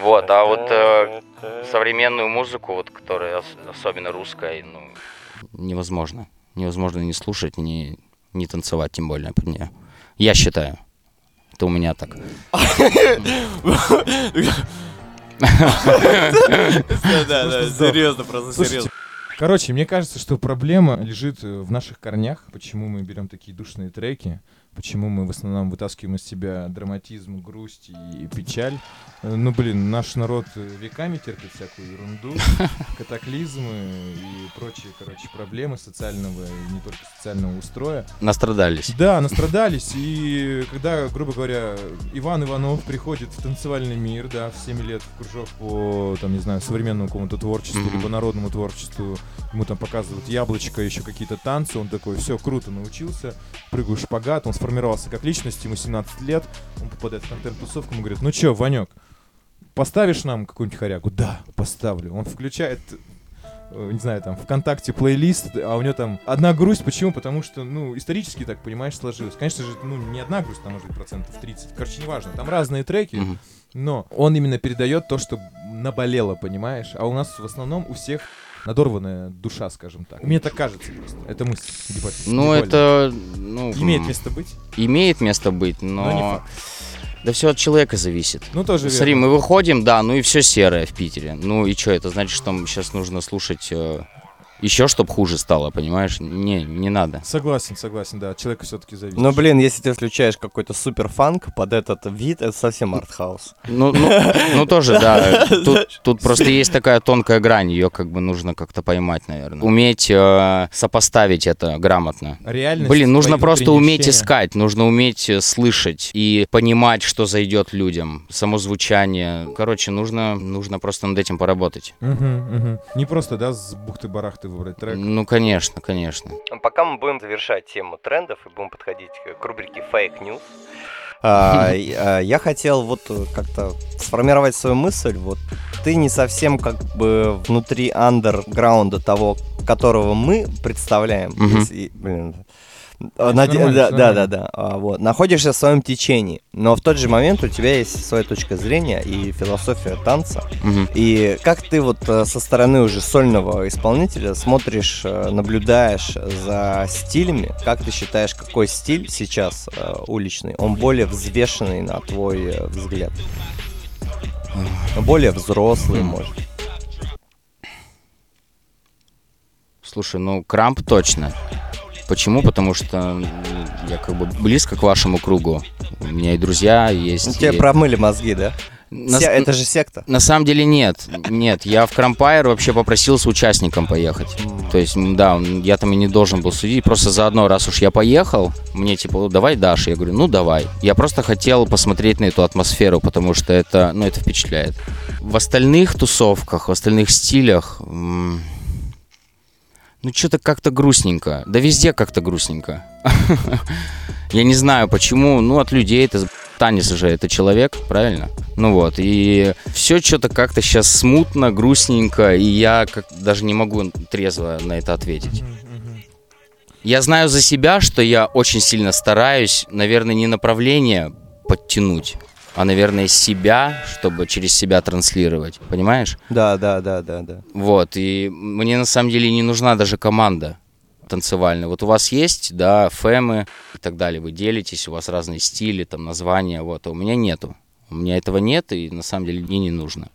Вот, а вот э, современную музыку, вот, которая ос- особенно русская, ну, невозможно. Невозможно не слушать, не, не танцевать, тем более под нее. Я считаю. Это у меня так. Да, да, серьезно, просто серьезно. Короче, мне кажется, что проблема лежит э, в наших корнях, почему мы берем такие душные треки, почему мы в основном вытаскиваем из себя драматизм, грусть и печаль. Э, Ну, блин, наш народ э, веками терпит всякую ерунду, катаклизмы и прочие, короче, проблемы социального и не только социального устроя. Настрадались. Да, настрадались, и когда, грубо говоря, Иван Иванов приходит в танцевальный мир, да, в 7 лет в кружок по, там, не знаю, современному какому-то творчеству, Мгм. либо народному творчеству, ему там показывают яблочко, еще какие-то танцы, он такой, все, круто, научился, прыгаю шпагат, он сформировался как личность, ему 17 лет, он попадает в контент-тусовку, ему говорят, ну чё, Ванек, поставишь нам какую-нибудь хорягу? Да, поставлю. Он включает э, не знаю, там, ВКонтакте плейлист, а у него там одна грусть. Почему? Потому что, ну, исторически так, понимаешь, сложилось. Конечно же, ну, не одна грусть, там, может быть, процентов 30. Короче, неважно. Там разные треки, но он именно передает то, что наболело, понимаешь? А у нас в основном у всех надорванная душа, скажем так. Мне так кажется просто. Это мысль. Ну, это... Ну, Имеет место быть, Имеет место быть, но... но не факт. Да все от человека зависит. Ну, тоже Смотри, верно. мы выходим, да, ну и все серое в Питере. Ну и что, это значит, что сейчас нужно слушать еще, чтобы хуже стало, понимаешь? Не, не надо. Согласен, согласен, да. От человека все-таки зависит. Но, блин, если ты включаешь какой-то супер фанк под этот вид, это совсем артхаус. Ну, ну, ну тоже, да. Тут, тут просто есть такая тонкая грань, ее как бы нужно как-то поймать, наверное. Уметь э, сопоставить это грамотно. Реальность, Блин, нужно просто уметь ощущения. искать, нужно уметь э, слышать и понимать, что зайдет людям. Само звучание. Короче, нужно, нужно просто над этим поработать. Мгм, мгм. Не просто, да, с бухты-барахты выбрать трек. Ну, конечно, конечно. Пока мы будем завершать тему трендов и будем подходить к рубрике Fake News, а, и, а, я хотел вот э, как-то сформировать свою мысль. Вот ты не совсем как бы внутри андерграунда того, которого мы представляем. Мгм. Если- блин, наде- нормально, да, да, да, да. А, вот. Находишься в своем течении, но в тот же момент у тебя есть своя точка зрения и философия танца. Мгм. И как ты вот э, со стороны уже сольного исполнителя смотришь, э, наблюдаешь за стилями, как ты считаешь, какой стиль сейчас э, уличный, он более взвешенный на твой э, взгляд? Более взрослый, может. Слушай, ну Крамп точно. Почему? Потому что я как бы близко к вашему кругу. У меня и друзья есть. Ну, тебе и- промыли мозги, да? На, Се- Это же секта. на самом деле нет. Нет, я в Крампайр вообще попросился участником поехать. То есть, да, я там и не должен был судить. Просто заодно, раз уж я поехал, мне типа, «Ну, давай дашь. Я говорю, ну давай. Я просто хотел посмотреть на эту атмосферу, потому что это, ну, это впечатляет. В остальных тусовках, в остальных стилях, м, ну, что-то как-то грустненько. Да везде как-то грустненько. Я не знаю почему. Ну, от людей это танец же, это человек, правильно? Ну вот, и все что-то как-то сейчас смутно, грустненько, и я как даже не могу трезво на это ответить. Я знаю за себя, что я очень сильно стараюсь, наверное, не направление подтянуть, а, наверное, себя, чтобы через себя транслировать. Понимаешь? Да, да, да, да, да. Вот, и мне на самом деле не нужна даже команда танцевальная. Вот у вас есть, да, фемы и так далее, вы делитесь, у вас разные стили, там, названия, вот, а у меня нету. У меня этого нет, и на самом деле мне не нужно.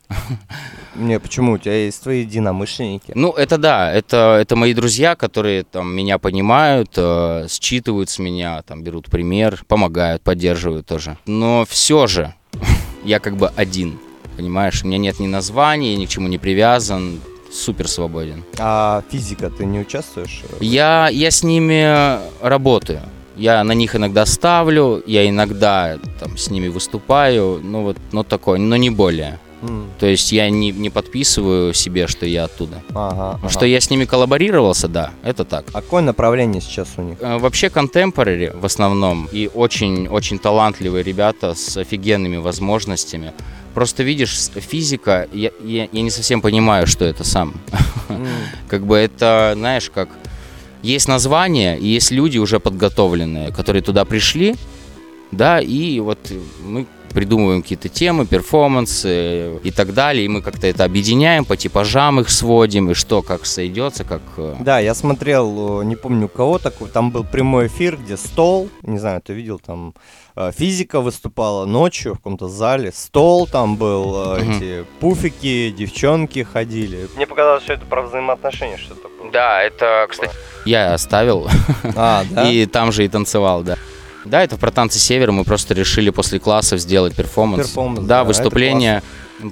Не, почему? У тебя есть твои единомышленники. Ну, это да, это, это мои друзья, которые там меня понимают, э, считывают с меня, там берут пример, помогают, поддерживают тоже. Но все же я как бы один, понимаешь? У меня нет ни названия, я ни к чему не привязан, супер свободен. А физика, ты не участвуешь? Я, я с ними работаю. Я на них иногда ставлю, я иногда там с ними выступаю, ну вот, ну такое, но не более. М, То есть я не, не подписываю себе, что я оттуда. Ага, ага. Что я с ними коллаборировался, да, это так. А какое направление сейчас у них? Э, Вообще contemporary в основном и очень-очень талантливые ребята с офигенными возможностями. Просто видишь, физика, я, я, я не совсем понимаю, что это сам. Как бы это, знаешь, как есть название, и есть люди уже подготовленные, которые туда пришли, да, и вот мы придумываем какие-то темы, перформансы и так далее, и мы как-то это объединяем, по типажам их сводим, и что, как сойдется, как... э, Да, я смотрел, э, не помню у кого такой, там был прямой эфир, где стол, не знаю, ты видел, там э, физика выступала ночью в каком-то зале, стол там был, э, эти пуфики, девчонки ходили. Мне показалось, что это про взаимоотношения что-то было. Да, это, кстати, я оставил, А, да? и там же и танцевал, да. Да, это про танцы севера. Мы просто решили после классов сделать перформанс. Перформанс, да, да, выступление.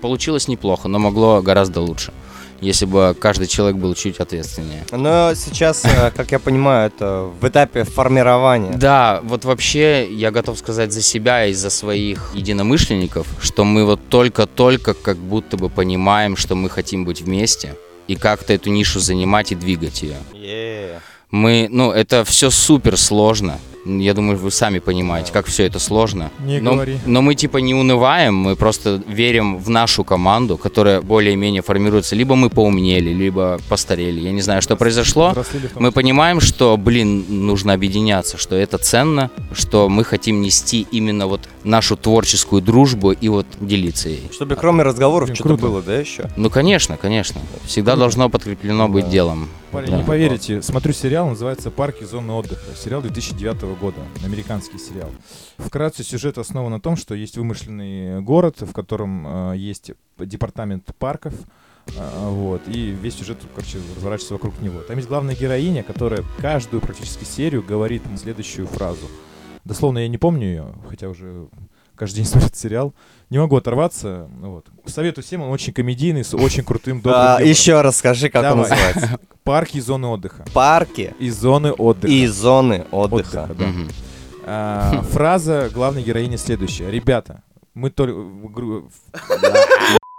Получилось неплохо, но могло гораздо лучше. Если бы каждый человек был чуть ответственнее. Но сейчас, э, как я понимаю, это в этапе формирования. Да, вот вообще я готов сказать за себя и за своих единомышленников, что мы вот только-только как будто бы понимаем, что мы хотим быть вместе и как-то эту нишу занимать и двигать ее. Е. Мы, ну, это все супер сложно. Я думаю, вы сами понимаете, как все это сложно. Не но, говори. но мы типа не унываем, мы просто верим в нашу команду, которая более-менее формируется. Либо мы поумнели, либо постарели. Я не знаю, что произошло. Мы понимаем, что, блин, нужно объединяться, что это ценно, что мы хотим нести именно вот нашу творческую дружбу и вот делиться ей. Чтобы кроме разговоров что-то было, да, еще? Ну, конечно, конечно. Всегда должно подкреплено быть Да. делом. Парень, не поверите, смотрю сериал, называется «Парки зоны отдыха». Сериал 2009 года, американский сериал. Вкратце сюжет основан на том, что есть вымышленный город, в котором э, есть департамент парков, э, вот, и весь сюжет, короче, разворачивается вокруг него. Там есть главная героиня, которая каждую практически серию говорит следующую фразу. Дословно я не помню ее, хотя уже каждый день смотрит сериал. Не могу оторваться. Вот. Советую всем, он очень комедийный, с очень крутым добрым А, юмором. еще раз скажи, как он Давай. называется. Парки и зоны отдыха. Парки И зоны отдыха. и зоны отдыха. Отдыха, да. Мгм. А, фраза главной героини следующая. Ребята, мы только...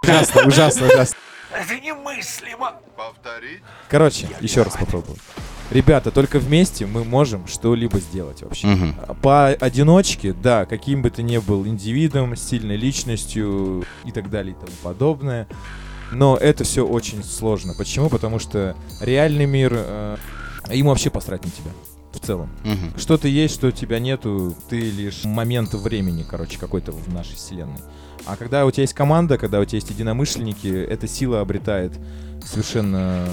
Ужасно, ужасно, ужасно. Это немыслимо. Повторить? Короче, еще раз попробую. Ребята, только вместе мы можем что-либо сделать вообще. Мгм. Поодиночке, да, каким бы ты ни был индивидом, сильной личностью и так далее и тому подобное. Но это все очень сложно. Почему? Потому что реальный мир, э, ему вообще посрать на тебя в целом. Мгм. Что-то есть, что тебя нету, ты лишь момент времени, короче, какой-то в нашей вселенной. А когда у тебя есть команда, когда у тебя есть единомышленники, эта сила обретает совершенно...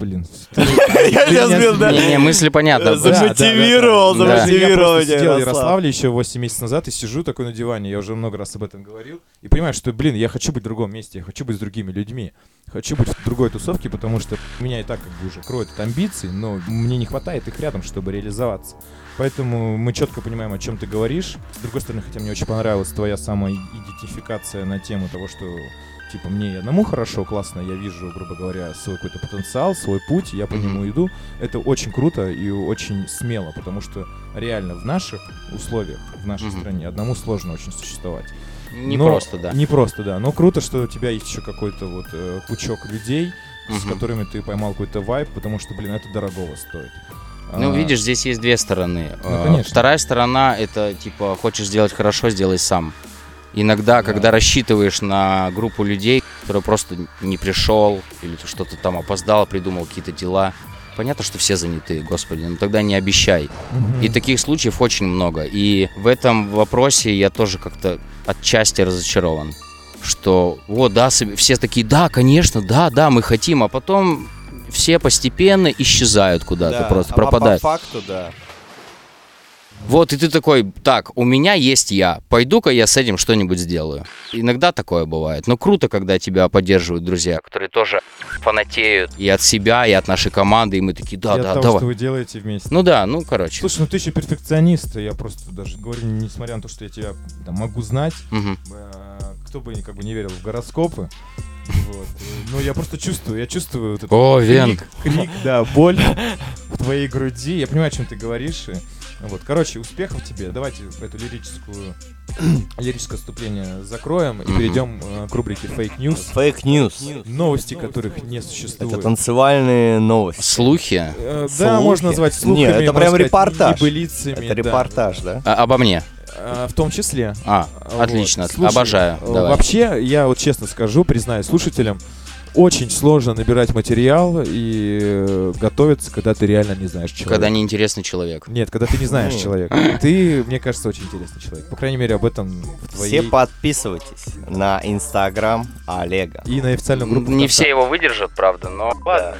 Блин. Я меня сбил, да. Не-не, мысли понятно. За- Замотивировал, замотивировал Я сидел в Ярослав. Ярославле еще 8 месяцев назад и сижу такой на диване, я уже много раз об этом говорил, и понимаю, что, блин, я хочу быть в другом месте, я хочу быть с другими людьми, хочу быть в другой тусовке, потому что меня и так как бы уже кроют от амбиций, но мне не хватает их рядом, чтобы реализоваться. Поэтому мы четко понимаем, о чем ты говоришь. С другой стороны, хотя мне очень понравилась твоя самоидентификация на тему того, что типа мне и одному хорошо, классно, я вижу, грубо говоря, свой какой-то потенциал, свой путь, я по Мгм. нему иду. Это очень круто и очень смело, потому что реально в наших условиях, в нашей Мгм. стране, одному сложно очень существовать. Не Но- просто, да. Не просто, да. Но круто, что у тебя есть еще какой-то вот э, пучок людей, с Мгм. которыми ты поймал какой-то вайб, потому что, блин, это дорогого стоит. Ну, А, видишь, здесь есть две стороны. Ну, Э, конечно. Вторая сторона это типа хочешь сделать хорошо, сделай сам. Иногда, когда рассчитываешь на группу людей, который просто не пришел или что-то там опоздал, придумал какие-то дела, понятно, что все заняты, господи, ну тогда не обещай. мгм. И таких случаев очень много. И в этом вопросе я тоже как-то отчасти разочарован. Что, вот, да, все такие, да, конечно, да, да, мы хотим, а потом все постепенно исчезают куда-то, Да, просто а по- пропадают. По факту, да. Вот, и ты такой, так, у меня есть я, пойду-ка я с этим что-нибудь сделаю. Иногда такое бывает, но круто, когда тебя поддерживают друзья, которые тоже фанатеют и от себя, и от нашей команды, и мы такие, да, И от да, того, давай. что вы делаете вместе. Ну да, ну короче. Слушай, ну ты еще перфекционист, я просто даже говорю, несмотря на то, что я тебя там, могу знать, э, кто бы как бы не верил в гороскопы, вот, ну я просто чувствую, я чувствую вот этот О, крик, Вен. крик, да, боль твоей груди, я понимаю, о чем ты говоришь, и, вот, короче, успехов тебе, давайте эту лирическую, лирическое вступление закроем и перейдем э, к рубрике Fake News, Fake news. новости, которых не существует. Это танцевальные новости. Слухи Э, Да, Слухи. можно назвать слухами, Не, это прям сказать, репортаж. Это да. репортаж, да? а- обо мне. А, В том числе. А, Вот. отлично, Слушай, обожаю. э, Давай. Вообще, я вот честно скажу, признаюсь слушателям, очень сложно набирать материал и э, готовиться, когда ты реально не знаешь человека. Когда неинтересный человек. Нет, когда ты не знаешь Ну. человека. Ты, мне кажется, очень интересный человек. По крайней мере, об этом в твоей... Все подписывайтесь на инстаграм Олега. И на официальную группу Не все его выдержат, правда, но... Да.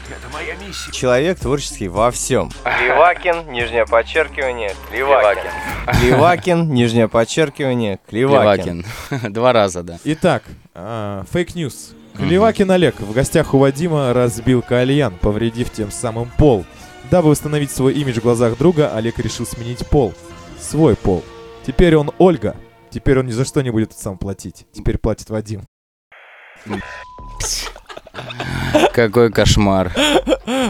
Человек творческий во всем. Клевакин, нижнее подчеркивание, Клевакин. Клевакин, нижнее подчеркивание, Клевакин. Левакин. Два раза, да. Итак, fake news. Клевакин Олег в гостях у Вадима разбил кальян, повредив тем самым пол. Дабы восстановить свой имидж в глазах друга, Олег решил сменить пол. Свой пол. Теперь он Ольга. Теперь он ни за что не будет сам платить. Теперь платит Вадим. Какой кошмар.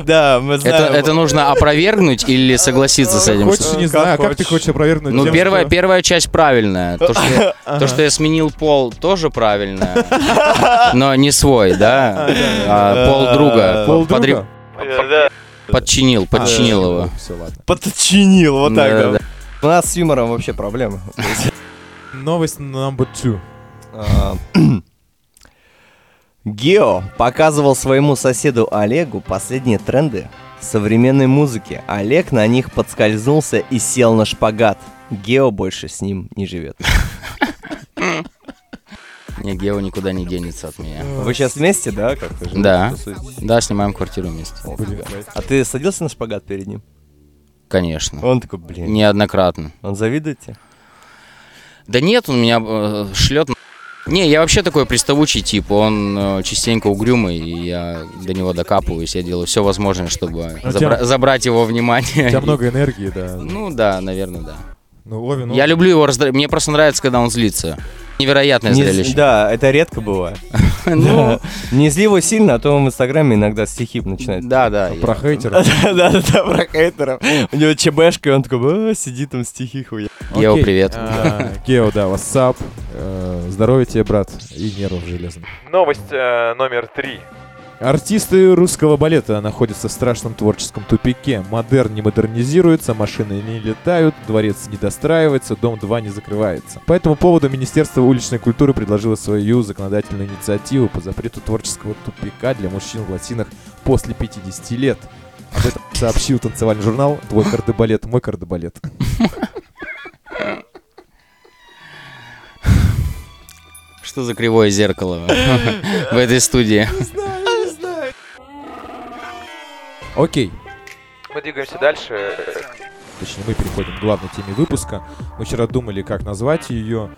Да, мы Это, знаем. это нужно опровергнуть или согласиться с этим? Хочешь, не как знаю, как ты хочешь. опровергнуть? Ну, тем, первая, что- первая часть правильная. То что, я, Ага. то, что я сменил пол, тоже правильное. Но не свой, да? А пол друга. Пол Подре- друга? Подчинил, подчинил его. Все, ладно. Подчинил, вот так, Да. У нас с юмором вообще проблемы. Новость number two. Гео показывал своему соседу Олегу последние тренды современной музыки. Олег на них подскользнулся и сел на шпагат. Гео больше с ним не живет. Не, Гео никуда не денется от меня. Вы сейчас вместе, да? Живете, Да. Да, снимаем квартиру вместе. А ты садился на шпагат перед ним? Конечно. Он такой, блин, Неоднократно. он завидует тебе? Да нет, он меня э, шлет. на- Не, я вообще такой приставучий тип. Он э, частенько угрюмый, и я до него докапываюсь. Я делаю все возможное, чтобы Ну, забра- тебя- забрать его У внимание. тебя много энергии, да. Ну да, наверное, да. Ну, Ови, ну... Я люблю его раздражать. Мне просто нравится, когда он злится. Невероятное Не- зрелище. да, это редко бывает. Ну, Не зли его сильно, а то он в инстаграме иногда стихи начинает. да, да. я- Про хейтеров. Да-да-да, про хейтеров. У него ЧБшка, и он такой, «А, сидит там стихи хуя. Гео, привет. А, Гео, да, вассап. Э, Здоровья тебе, брат, и нервов железных. Новость э, номер три. Артисты русского балета находятся в страшном творческом тупике. Модерн не модернизируется, машины не летают, дворец не достраивается, дом 2 не закрывается. По этому поводу Министерство уличной культуры предложило свою законодательную инициативу по запрету творческого тупика для мужчин в лосинах после 50 лет. Об этом сообщил танцевальный журнал «Твой кардебалет, мой кардебалет». Что за кривое зеркало в этой студии? Окей, Мы двигаемся дальше. точнее мы переходим к главной теме выпуска. Мы вчера думали, как назвать ее,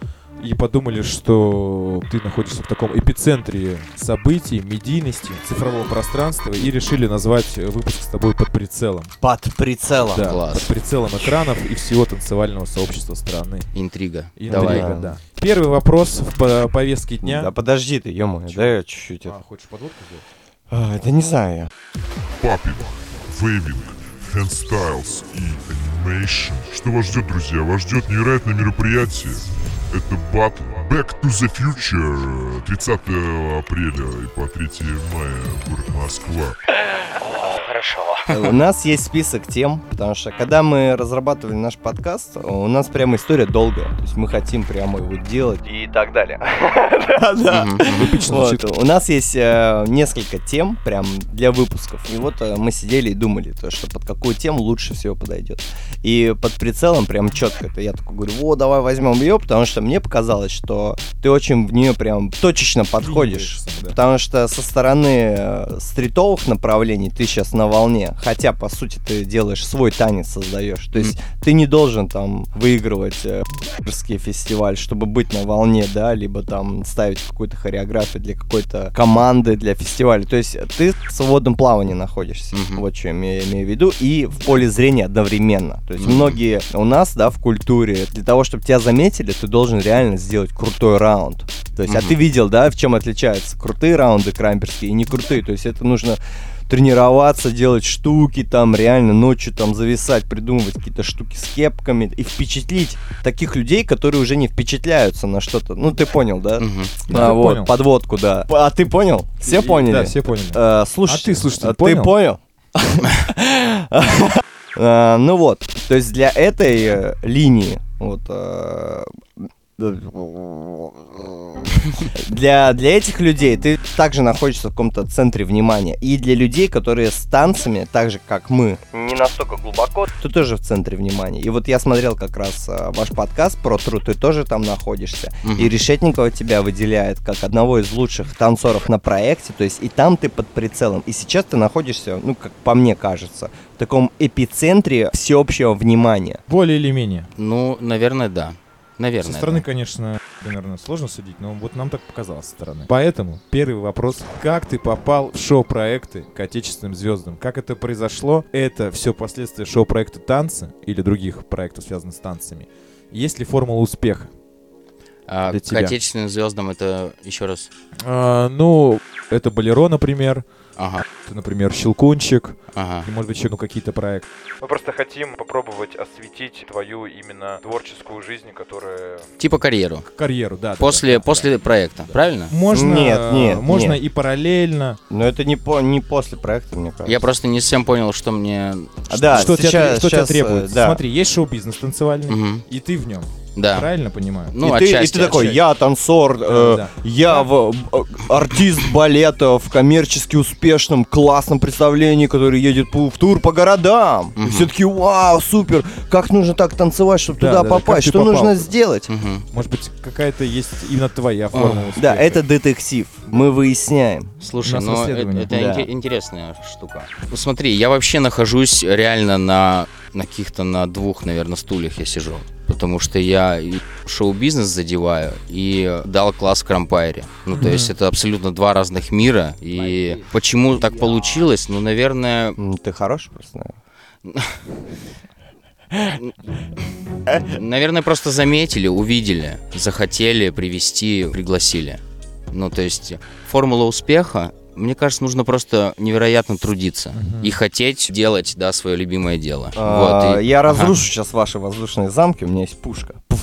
и подумали, что ты находишься в таком эпицентре событий, медийности, цифрового пространства, и решили назвать выпуск с тобой под прицелом. Под прицелом. Да, Класс. под прицелом экранов и всего танцевального сообщества страны. Интрига. Интрига, Давай. да. Первый вопрос в по- повестке дня. Да подожди ты, ё дай я чуть-чуть. это- А, хочешь подводку сделать? А, Это не знаю я. popping, waving, hand styles и animation. Что вас ждет, друзья? Вас ждет невероятное мероприятие. Это battle Back to the Future 30 апреля и по 3 мая, город Москва. Хорошо. У нас есть список тем, потому что когда мы разрабатывали наш подкаст, у нас прямо история долгая. То есть мы хотим прямо его делать и так далее. Да, да. У нас есть э, несколько тем прям для выпусков. И вот э, мы сидели и думали, то, что под какую тему лучше всего подойдет. И под прицелом прям четко это я такой говорю, о, давай возьмем ее, потому что мне показалось, что ты очень в нее прям точечно подходишь. Потому что со стороны э, стритовых направлений ты сейчас на волне, хотя по сути ты делаешь свой танец, создаешь. То есть ты не должен там выигрывать э, фестиваль, чтобы быть на волне, да, либо там ставить какую-то хореографию для какой-то команды, для фестиваля. То есть ты в свободном плавании находишься, Мгм. вот что я имею, имею в виду, и в поле зрения одновременно. То есть Мгм. многие у нас, да, в культуре, для того, чтобы тебя заметили, ты должен реально сделать крутой раунд. То есть, а Мгм. ты видел, да, в чем отличаются крутые раунды крамперские и не крутые. То есть это нужно тренироваться, делать штуки, там реально ночью там зависать, придумывать какие-то штуки с кепками и впечатлить таких людей, которые уже не впечатляются на что-то. Ну, ты понял, да? Мгм. Да, а, вот, понял. подводку, да. А ты понял? Все И- поняли? Да, все поняли. Э, слушай, А ты, слушай, а понял? ты понял? Э, Ну вот, то есть для этой э, линии, вот, э, для, для этих людей ты также находишься в каком-то центре внимания. И для людей, которые с танцами, так же как мы, не настолько глубоко, ты тоже в центре внимания. И вот я смотрел как раз э, ваш подкаст про тру, ты тоже там находишься. Мгм. И Решетникова тебя выделяет как одного из лучших танцоров на проекте, то есть и там ты под прицелом. И сейчас ты находишься, ну, как по мне кажется, в таком эпицентре всеобщего внимания. Более или менее. Ну, наверное, да. Наверное. Со стороны, да. конечно, наверное, сложно судить, но вот нам так показалось со стороны. Поэтому первый вопрос. Как ты попал в шоу-проекты к отечественным звездам? Как это произошло? Это все последствия шоу-проекта «Танцы» или других проектов, связанных с танцами? Есть ли формула успеха? А для к тебя? отечественным звездам это еще раз. А, ну, это «Болеро», например. Ага, например, «Щелкунчик». ага. И, может быть, еще ну, какие-то проекты. Мы просто хотим попробовать осветить твою именно творческую жизнь, которая... Типа карьеру. Карьеру, да. да, После, да, да, после проекта, правильно? да. Можно, Нет, нет, можно нет. и параллельно. Но это не, по, не после проекта, мне кажется. Я просто не совсем понял, что мне... А, да, что, тебя, сейчас, что тебя сейчас, э, требуется? да. Смотри, есть шоу-бизнес танцевальный, Мгм. и ты в нем. Да. Правильно понимаю? Ну, и, ты, и ты такой, отчасти. я танцор, э, да. я в, э, артист балета в коммерчески успешном, классном представлении, который едет по- в тур по городам. И Мгм. все таки вау, супер, как нужно так танцевать, чтобы Да, туда да, да, попасть, что попал? нужно сделать? Мгм. Может быть, какая-то есть именно твоя формула успеха. Да, это детектив, мы выясняем. Слушай, нас ну это, расследование. это Да. инте- интересная штука. Ну смотри, я вообще нахожусь реально на, на каких-то на двух, наверное, стульях я сижу. Потому что я шоу-бизнес задеваю и дал класс в Крампайре. Ну, то есть это абсолютно два разных мира. И почему так получилось? Ну, наверное, Ты хороший просто. Наверное, просто заметили, увидели, захотели привести, пригласили. Ну, то есть формула успеха, мне кажется, нужно просто невероятно трудиться и хотеть делать, да, свое любимое дело. А, вот, и- Я Ага. разрушу сейчас ваши воздушные замки, у меня есть пушка. Пф.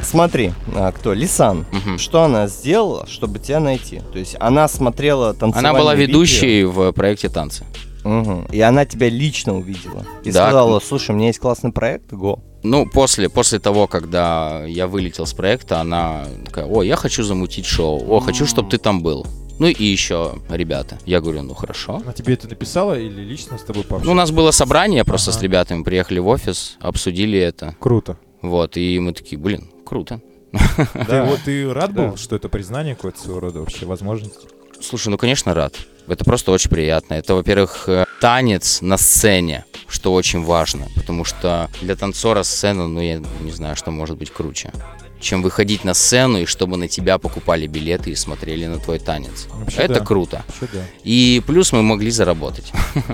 Смотри, а, кто? Лисан. Мгм. Что она сделала, чтобы тебя найти? То есть она смотрела танцевальные Она была видео. ведущей в проекте танцы. Мгм. И она тебя лично увидела. И Да. сказала, слушай, у меня есть классный проект, го. Ну, после, после того, когда я вылетел с проекта, она такая, о, я хочу замутить шоу, о, хочу, чтобы ты там был. Ну и еще ребята. Я говорю, ну хорошо. Она тебе это написала или лично с тобой пообщалась? Ну, у нас было собрание просто с Ага. ребятами, приехали в офис, обсудили это. Круто. Вот, и мы такие, блин, круто. Ты, вот, ты рад был, Да. что это признание какое-то своего рода вообще возможность? Слушай, ну, конечно, рад. Это просто очень приятно. Это, во-первых, э, танец на сцене, что очень важно, потому что для танцора сцена, ну, я не знаю, что может быть круче чем выходить на сцену и чтобы на тебя покупали билеты и смотрели на твой танец. Вообще Это да. круто. Вообще да. И плюс мы могли заработать.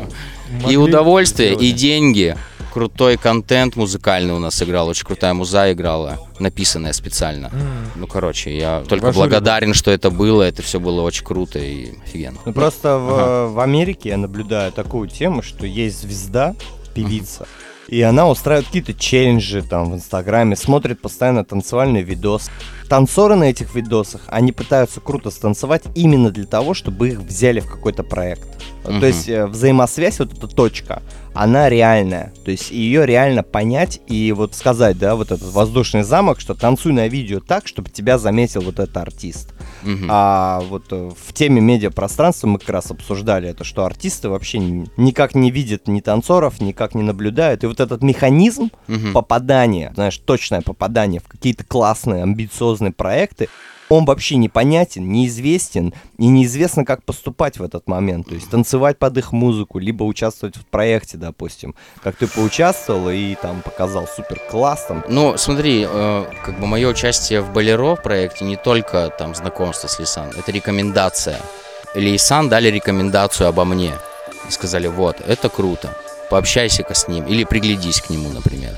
Могли И удовольствие, сделали. и деньги. Крутой контент музыкальный у нас играл, очень крутая муза играла, написанная специально. М. Ну, короче, я только Ваш благодарен, что это было, это все было очень круто и офигенно. Ну просто в, Ага. в Америке я наблюдаю такую тему, что есть звезда, певица, И она устраивает какие-то челленджи там в Инстаграме, смотрит постоянно танцевальный видос. Танцоры на этих видосах, они пытаются круто станцевать именно для того, чтобы их взяли в какой-то проект. Мгм. То есть э, взаимосвязь, вот эта точка, она реальная. То есть ее реально понять и вот сказать, да, вот этот воздушный замок, что танцуй на видео так, чтобы тебя заметил вот этот артист. Мгм. А вот э, в теме медиапространства мы как раз обсуждали это, что артисты вообще ни- никак не видят ни танцоров, никак не наблюдают. И вот этот механизм Мгм. попадания, знаешь, точное попадание в какие-то классные, амбициозные проекты, он вообще непонятен, неизвестен, и неизвестно, как поступать в этот момент. То есть танцевать под их музыку, либо участвовать в проекте, допустим. Как ты поучаствовал и там показал супер класс, там, Ну, смотри, э, как бы мое участие в Болеро проекте не только там знакомство с Лисан, это рекомендация. Лейсан дали рекомендацию обо мне. Сказали, вот, это круто, пообщайся-ка с ним, или приглядись к нему, например.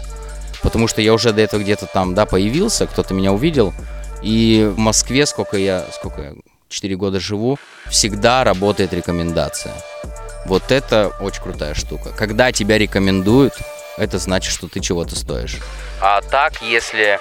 Потому что я уже до этого где-то там, да, появился, кто-то меня увидел, и в Москве, сколько я, сколько я, 4 года живу, всегда работает рекомендация. Вот это очень крутая штука. Когда тебя рекомендуют, это значит, что ты чего-то стоишь. А так, если...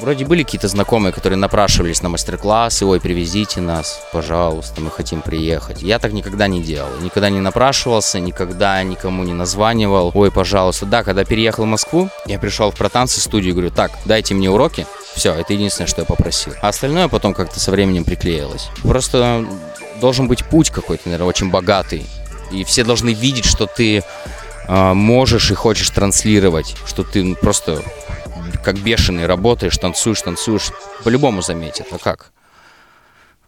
Вроде были какие-то знакомые, которые напрашивались на мастер-классы, ой, привезите нас, пожалуйста, мы хотим приехать. Я так никогда не делал, никогда не напрашивался, никогда никому не названивал, ой, пожалуйста. Да, когда переехал в Москву, я пришел в протанцы студию и говорю, так, дайте мне уроки, все, это единственное, что я попросил. А остальное потом как-то со временем приклеилось. Просто должен быть путь какой-то, наверное, очень богатый. И все должны видеть, что ты а, можешь и хочешь транслировать, что ты ну, просто как бешеный работаешь, танцуешь, танцуешь. По-любому заметят. А как?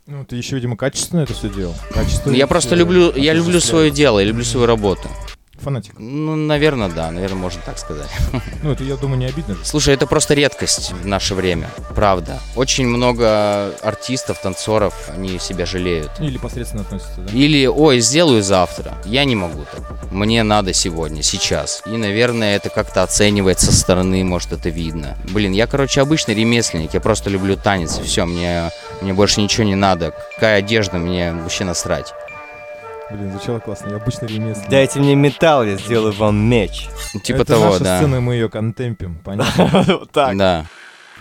Ну, ты еще, видимо, качественно это все делал. Качественно Я просто люблю, я люблю свое дело, я люблю свою работу. Фанатик. Ну, наверное, да, наверное, можно так сказать. Ну, это, я думаю, не обидно. Слушай, это просто редкость в наше время, правда. Очень много артистов, танцоров, они себя жалеют. Или посредственно относится, да? Или, ой, сделаю завтра. Я не могу так. Мне надо сегодня, сейчас. И, наверное, это как-то оценивается со стороны, может, это видно. Блин, я, короче, обычный ремесленник, я просто люблю танец, и все, мне, мне больше ничего не надо. Какая одежда, мне вообще насрать. Блин, звучало классно. Я обычно ремесленник. дайте мне металл, я сделаю вам меч. Ну, Типа это того, наша да. сцена, мы ее контемпим, понятно? Так. Да.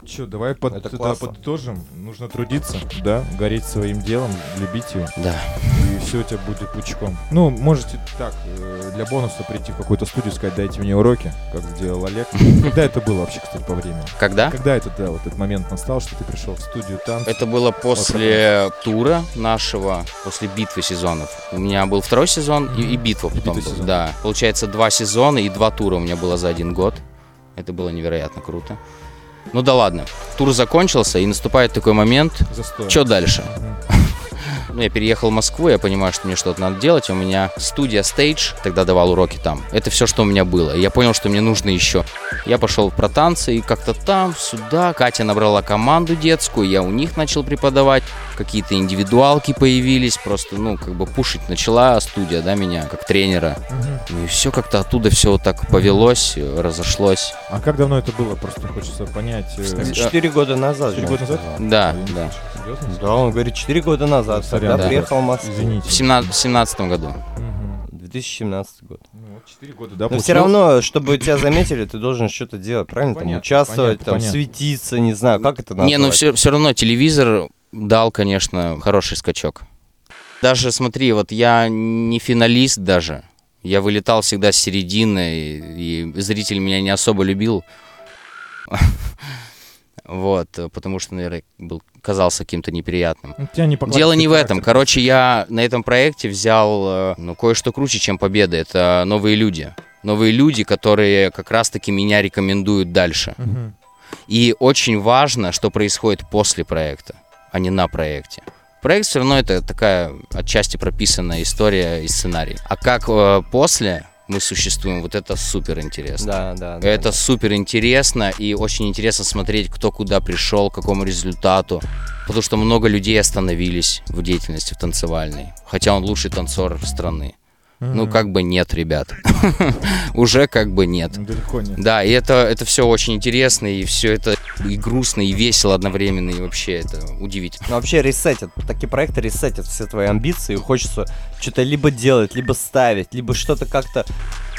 Че, давай под, Это классно. подытожим. Нужно трудиться, да, гореть своим делом, любить его, Да. и все у тебя будет пучком. Ну, можете так, э, для бонуса прийти в какую-то студию, сказать, дайте мне уроки, как сделал Олег. Когда это было вообще, кстати, по времени? Когда? Когда это, да, вот этот момент настал, что ты пришел в студию танца? Это было после тура нашего, после битвы сезонов. У меня был второй сезон и, и битва потом был. Да. Получается, два сезона и два тура у меня было за один год. Это было невероятно круто. Ну да ладно. Тур закончился, и наступает такой момент. Застой. Что дальше? Ну, я переехал в Москву, я понимаю, что мне что-то надо делать. У меня студия Stage, тогда давал уроки там. Это все, что у меня было. И я понял, что мне нужно еще. Я пошел про танцы, и как-то там, сюда. Катя набрала команду детскую, я у них начал преподавать. Какие-то индивидуалки появились. Просто, ну, как бы пушить начала студия, да, меня, как тренера. Мгм. Ну и все как-то оттуда все вот так повелось, э, разошлось. А как давно это было? Просто хочется понять. э, Четыре года назад. Четыре года назад? Да, да. Серьезно? Да, он говорит, 4 года назад. Сорян, Когда да. приехал в Москву. Извините. В 17, 17 году. Мгм. 2017 год. Ну, вот 4 года, да, Но все равно, чтобы тебя заметили, ты должен что-то делать, правильно? Там Понятно, участвовать, понятно, там понятно. светиться, не знаю, как это назвать. Не, ну все, все равно телевизор дал, конечно, хороший скачок. Даже смотри, вот я не финалист даже. Я вылетал всегда с середины, и, и зритель меня не особо любил. Вот, потому что, наверное, был, казался каким-то неприятным. Ну, тебя не Дело не в этом. Короче, я на этом проекте взял э, ну, кое-что круче, чем победа. Это новые люди. Новые люди, которые как раз-таки меня рекомендуют дальше. Мгм. И очень важно, что происходит после проекта, а не на проекте. Проект все равно это такая отчасти прописанная история и сценарий. А как э, после мы существуем, вот это супер интересно. Да, да. Это да. супер интересно и очень интересно смотреть, кто куда пришел, к какому результату. Потому что много людей остановились в деятельности в танцевальной. Хотя он лучший танцор страны. Ну, как бы нет, ребят. Уже как бы нет. Ну, Далеко не. Да, и это, это все очень интересно, и все это и грустно, и весело одновременно, и вообще это удивительно. Ну, вообще ресетят, такие проекты ресетят все твои амбиции, хочется что-то либо делать, либо ставить, либо что-то как-то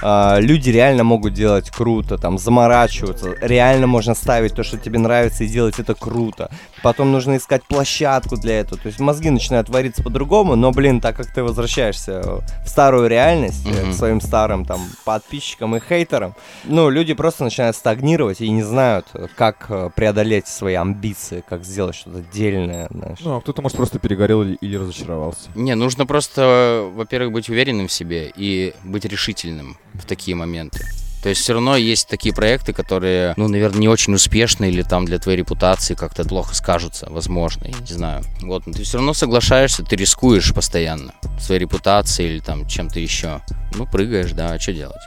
а, люди реально могут делать круто, там, заморачиваться, реально можно ставить то, что тебе нравится, и делать это круто. Потом нужно искать площадку для этого, то есть мозги начинают вариться по-другому, но, блин, так как ты возвращаешься в старую реальность, mm-hmm. к своим старым, там, подписчикам и хейтерам, ну, люди просто начинают стагнировать и не знают, как э, преодолеть свои амбиции, как сделать что-то дельное, знаешь. Ну, а кто-то, может, просто перегорел или, или разочаровался. Не, нужно просто, во-первых, быть уверенным в себе и быть решительным в такие моменты. То есть все равно есть такие проекты, которые, ну, наверное, не очень успешны или там для твоей репутации как-то плохо скажутся, возможно, я не знаю. Вот, но ты все равно соглашаешься, ты рискуешь постоянно своей репутацией или там чем-то еще. Ну, прыгаешь, да, а что делать?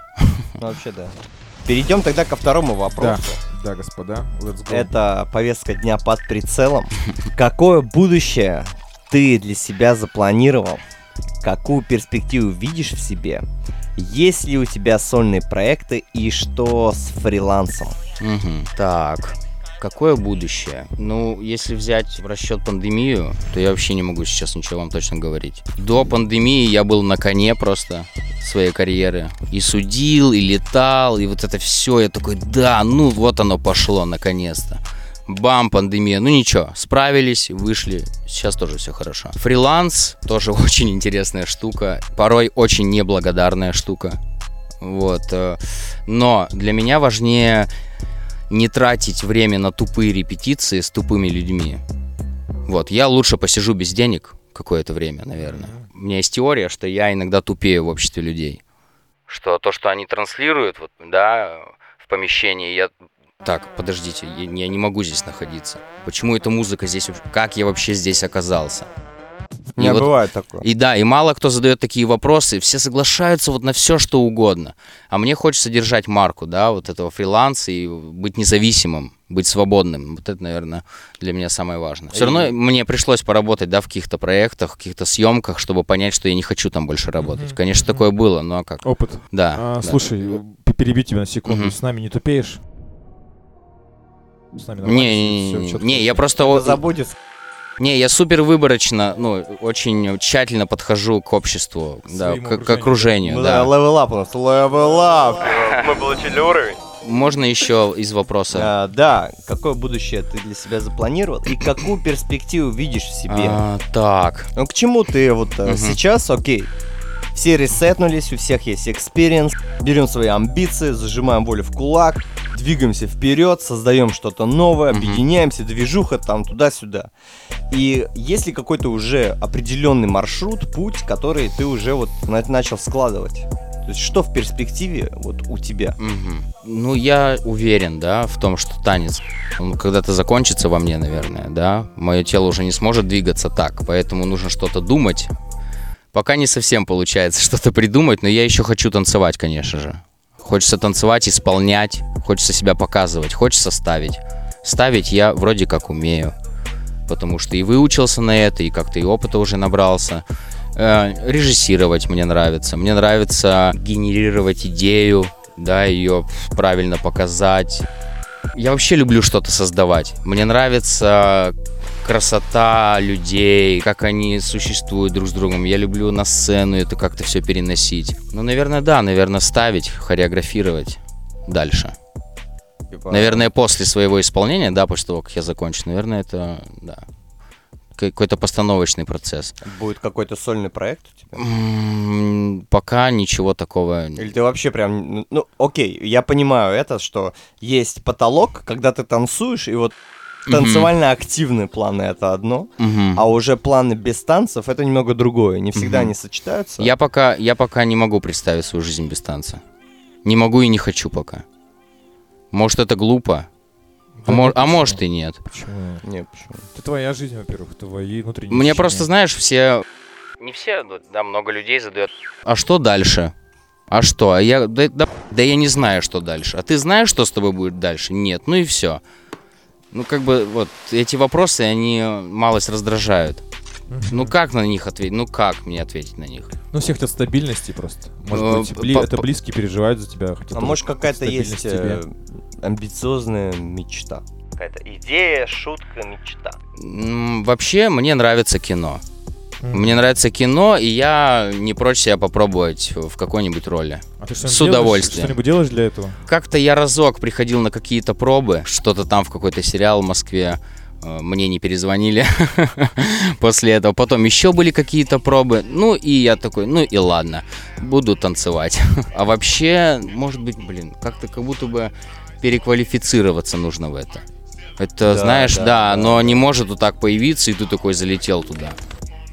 Ну, вообще, да. Перейдем тогда ко второму вопросу. Да, да господа, let's go. Это повестка дня под прицелом. Какое будущее ты для себя запланировал? Какую перспективу видишь в себе? Есть ли у тебя сольные проекты и что с фрилансом? Угу. Так, Какое будущее? Ну, если взять в расчет пандемию, то я вообще не могу сейчас ничего вам точно говорить. До пандемии я был на коне просто своей карьеры. И судил, и летал, и вот это все. Я такой, да, ну вот оно пошло наконец-то. Бам, пандемия. Ну ничего, справились, вышли. Сейчас тоже все хорошо. Фриланс тоже очень интересная штука. Порой очень неблагодарная штука. Вот. Э, но для меня важнее не тратить время на тупые репетиции с тупыми людьми. Вот, я лучше посижу без денег какое-то время, наверное. У меня есть теория, что я иногда тупею в обществе людей. Что то, что они транслируют, вот, да, в помещении, я так, подождите, я, я не могу здесь находиться. Почему эта музыка здесь? Как я вообще здесь оказался? Не и вот, бывает такое. И да, и мало кто задает такие вопросы, все соглашаются вот на все, что угодно. А мне хочется держать марку, да, вот этого фриланса и быть независимым, быть свободным. Вот это, наверное, для меня самое важное. Все равно мне пришлось поработать, да, в каких-то проектах, в каких-то съемках, чтобы понять, что я не хочу там больше работать. Конечно, такое было, но как? Опыт. Да. А, да. Слушай, перебить тебя на секунду. С нами не тупеешь? С нами не, не, не, не, я просто... Забудет. Не, я супер выборочно, ну, очень тщательно подхожу к обществу, да, к, к окружению. Ну, да, level up у нас, level up. Мы получили уровень. Можно еще из вопроса? А, да, какое будущее ты для себя запланировал и какую перспективу видишь в себе? А, так. Ну к чему ты вот угу. сейчас, окей, все reset нулись, у всех есть experience. Берем свои амбиции, зажимаем волю в кулак, двигаемся вперед, создаем что-то новое, объединяемся, движуха там туда-сюда. И есть ли какой-то уже определенный маршрут, путь, который ты уже вот начал складывать? То есть что в перспективе вот у тебя? Угу. Ну, я уверен, да, в том, что танец, он когда-то закончится во мне, наверное, да. Мое тело уже не сможет двигаться так, поэтому нужно что-то думать, Пока не совсем получается что-то придумать, но я еще хочу танцевать, конечно же. Хочется танцевать, исполнять, хочется себя показывать, хочется ставить. Ставить я вроде как умею, потому что и выучился на это, и как-то и опыта уже набрался. Э, режиссировать мне нравится. Мне нравится генерировать идею, да, ее правильно показать. Я вообще люблю что-то создавать. Мне нравится красота людей, как они существуют друг с другом. Я люблю на сцену это как-то все переносить. Ну, наверное, да, наверное, ставить, хореографировать дальше. Типа... Наверное, после своего исполнения, да, после того, как я закончу, наверное, это, да, какой-то постановочный процесс. Будет какой-то сольный проект у тебя? М-м, пока ничего такого. Или ты вообще прям, ну, окей, я понимаю это, что есть потолок, когда ты танцуешь, и вот танцевально активные планы это одно, а уже планы без танцев это немного другое. Не всегда они сочетаются. Я пока, я пока не могу представить свою жизнь без танца. Не могу и не хочу пока. Может, это глупо, а, мож, а может и нет. Почему? Нет, почему? Это твоя жизнь, во-первых, твои внутренние Мне просто, знаешь, все... Не все, да, много людей задают. А что дальше? А что? А я... Да, да, да я не знаю, что дальше. А ты знаешь, что с тобой будет дальше? Нет. Ну и все. Ну, как бы, вот, эти вопросы, они малость раздражают. Ну как на них ответить? Ну как мне ответить на них? Ну все хотят стабильности просто. Может ну, быть, бли- это близкие переживают за тебя. А может какая-то есть э, амбициозная мечта? Какая-то идея, шутка, мечта? Вообще мне нравится кино. Мне нравится кино, и я не прочь себя попробовать в какой-нибудь роли. А ты что-нибудь с делаешь? удовольствием. Что-нибудь делаешь для этого? Как-то я разок приходил на какие-то пробы, что-то там в какой-то сериал в Москве. э, Мне не перезвонили после этого. Потом еще были какие-то пробы. Ну и я такой, ну и ладно, буду танцевать. А вообще, может быть, блин, как-то как будто бы переквалифицироваться нужно в это. Это, Да, знаешь, да, да, да, да. не может вот так появиться, и ты такой залетел туда.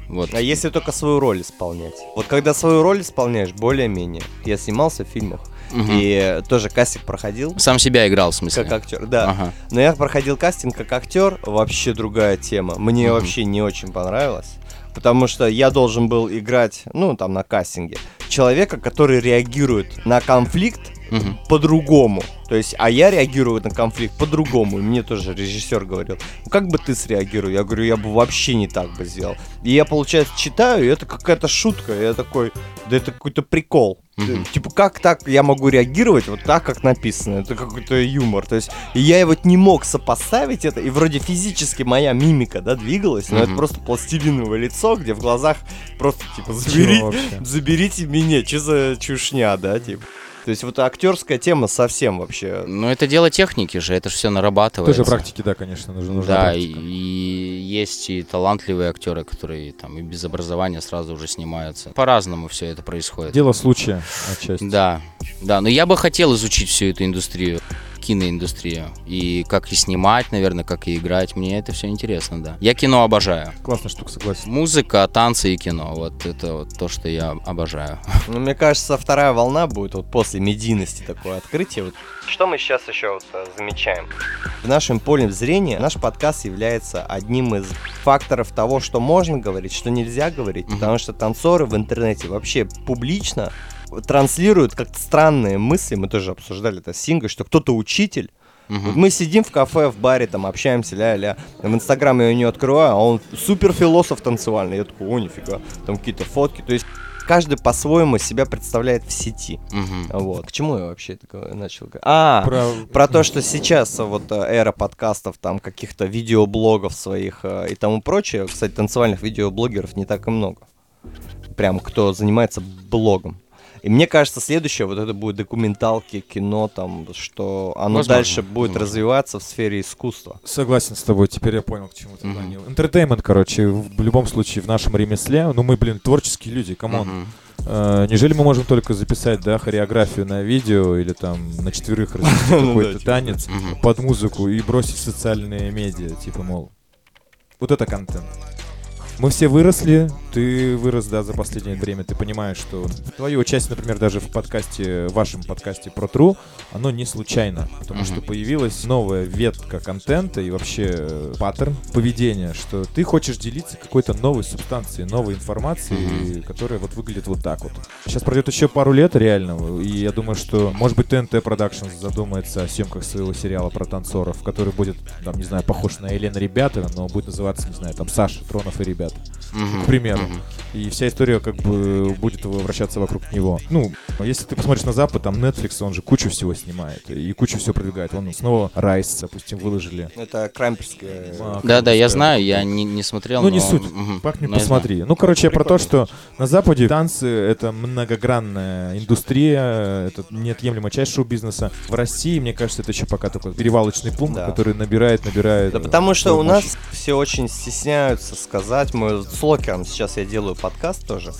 Вот. А если только свою роль исполнять? Вот когда свою роль исполняешь, более-менее. Я снимался в фильмах, Мгм. и тоже кастинг проходил. Сам себя играл, в смысле. Как актер, да. Ага. Но я проходил кастинг как актер, вообще другая тема. Мне Мгм. вообще не очень понравилось. Потому что я должен был играть, ну, там, на кастинге, человека, который реагирует на конфликт Мгм. по-другому. То есть, а я реагирую на конфликт по-другому. И мне тоже режиссер говорил, ну как бы ты среагировал? Я говорю, я бы вообще не так бы сделал. И я, получается, читаю, и это какая-то шутка. Я такой, да это какой-то прикол. Мгм. Типа, как так я могу реагировать вот так, как написано? Это какой-то юмор. То есть, и я вот не мог сопоставить это, и вроде физически моя мимика, да, двигалась, но это Мгм. просто пластилиновое лицо, где в глазах просто, типа, забери, заберите меня, что за чушня, да, типа. То есть вот актерская тема совсем вообще. Ну, это дело техники же, это же все нарабатывается. Тоже практики, да, конечно, нужно. нужна Да, и, практика. и есть и талантливые актеры, которые там и без образования сразу уже снимаются. По-разному все это происходит. Дело случая отчасти. Да, да, но я бы хотел изучить всю эту индустрию, киноиндустрию. И как и снимать, наверное, как и играть. Мне это все интересно, да. Я кино обожаю. Классная штука, согласен. Музыка, танцы и кино. Вот это вот то, что я обожаю. Ну, мне кажется, вторая волна будет вот после медийности такое открытие. Вот. Что мы сейчас еще вот, э, замечаем? В нашем поле зрения наш подкаст является одним из факторов того, что можно говорить, что нельзя говорить, Мгм. потому что танцоры в интернете вообще публично транслируют как-то странные мысли, мы тоже обсуждали это с Сингой, что кто-то учитель. Вот мы сидим в кафе, в баре, там общаемся, ля-ля. В инстаграме я ее не открываю, а он супер философ танцевальный. Я такой, о, нифига, там какие-то фотки. То есть каждый по-своему себя представляет в сети. Мгм. Вот. К чему я вообще это начал? говорить? А, про... Про... то, что сейчас вот э, эра подкастов, там каких-то видеоблогов своих э, и тому прочее. Кстати, танцевальных видеоблогеров не так и много. Прям кто занимается блогом. И мне кажется, следующее вот это будет документалки, кино, там, что оно Возможно, дальше будет возможно. развиваться в сфере искусства. Согласен с тобой, теперь я понял, к чему ты клонил. Entertainment, короче, в любом случае в нашем ремесле, ну мы, блин, творческие люди, come on. Э, Неужели мы можем только записать, да, хореографию на видео или там на четверых развести Ну какой-то типа. танец под музыку и бросить в социальные медиа, типа, мол, вот это контент. Мы все выросли, ты вырос, да, за последнее время, ты понимаешь, что твое участие, например, даже в подкасте, в вашем подкасте про True, оно не случайно, потому что появилась новая ветка контента и вообще э, паттерн поведения, что ты хочешь делиться какой-то новой субстанцией, новой информацией, которая вот выглядит вот так вот. Сейчас пройдет еще пару лет реально, и я думаю, что, может быть, ТНТ Productions задумается о съемках своего сериала про танцоров, который будет, там, не знаю, похож на Елена Ребята, но будет называться, не знаю, там, Саша Тронов и Ребята Мгм. к примеру. И вся история как бы будет вращаться вокруг него. Ну, если ты посмотришь на Запад, там Netflix, он же кучу всего снимает и кучу всего продвигает. Он снова Райс, допустим, выложили. Это крамперская... А, Да, да, я знаю, я не, не смотрел. Ну, не но- суть. Мгм. Пахнет, знаю. посмотри. Ну, короче, про то, что на Западе танцы — это многогранная индустрия, это неотъемлемая часть шоу-бизнеса. В России, мне кажется, это еще пока такой перевалочный пункт, Да. который набирает, набирает. Да э, потому что свою у нас все очень стесняются сказать. Мы с локером сейчас я делаю подкаст тоже.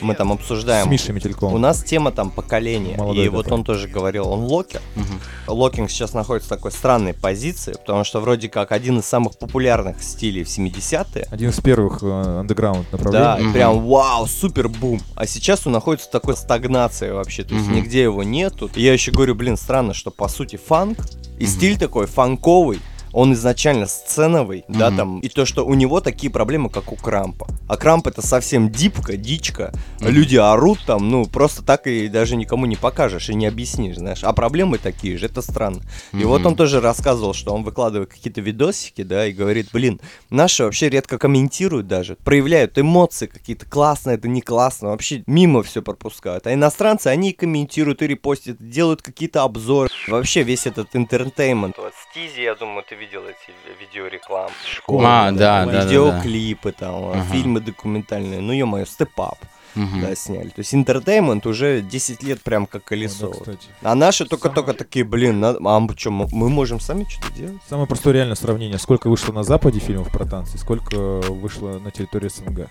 Мы там С обсуждаем. Мишей Метельком. У нас тема там поколения. Молодой и вот он тоже говорил, он локер. Мгм. Локинг сейчас находится в такой странной позиции, потому что вроде как один из самых популярных стилей в 70-е. Один из первых э, андеграунд Да, направлений. и Мгм. прям вау, супер бум. А сейчас он находится в такой стагнации вообще, то есть Мгм. нигде его нету. И я еще говорю, блин, странно, что по сути фанк и Мгм. стиль такой фанковый, он изначально сценовый, да, Мгм. там, и то, что у него такие проблемы, как у Крампа. А Крамп это совсем дипка, дичка, Мгм. люди орут там, ну, просто так и даже никому не покажешь и не объяснишь, знаешь. А проблемы такие же, это странно. И вот он тоже рассказывал, что он выкладывает какие-то видосики, да, и говорит, блин, наши вообще редко комментируют даже, проявляют эмоции какие-то, классно это, не классно, вообще мимо все пропускают. А иностранцы, они и комментируют, и репостят, делают какие-то обзоры. Вообще весь этот entertainment. Вот Steezy, я думаю, ты видел эти видеорекламы. А, да, да, да, да. Видеоклипы там, Ага. фильмы документальные. Ну, ё-моё, Step Up, Мгм. да, сняли. То есть entertainment уже 10 лет прям как колесо. Да, кстати. А наши только-только такие, блин, надо- а мы что, мы можем сами что-то делать? Самое простое реальное сравнение. Сколько вышло на Западе фильмов про танцы, сколько вышло на территории СНГ.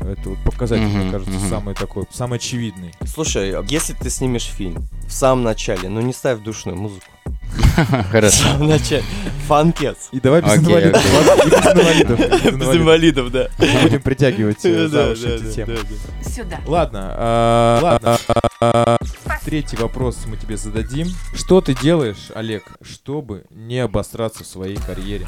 Это вот показатель, Мгм, мне кажется, мгм. самый такой, самый очевидный. Слушай, а если ты снимешь фильм в самом начале, ну не ставь душную музыку. В Хорошо. самом начале. Фанкец. И давай без инвалидов. без инвалидов. да. Будем притягивать э, за уши эти темы. да, да. Сюда. Ладно, а, ладно. Третий вопрос мы тебе зададим. Что ты делаешь, Олег, чтобы не обосраться в своей карьере?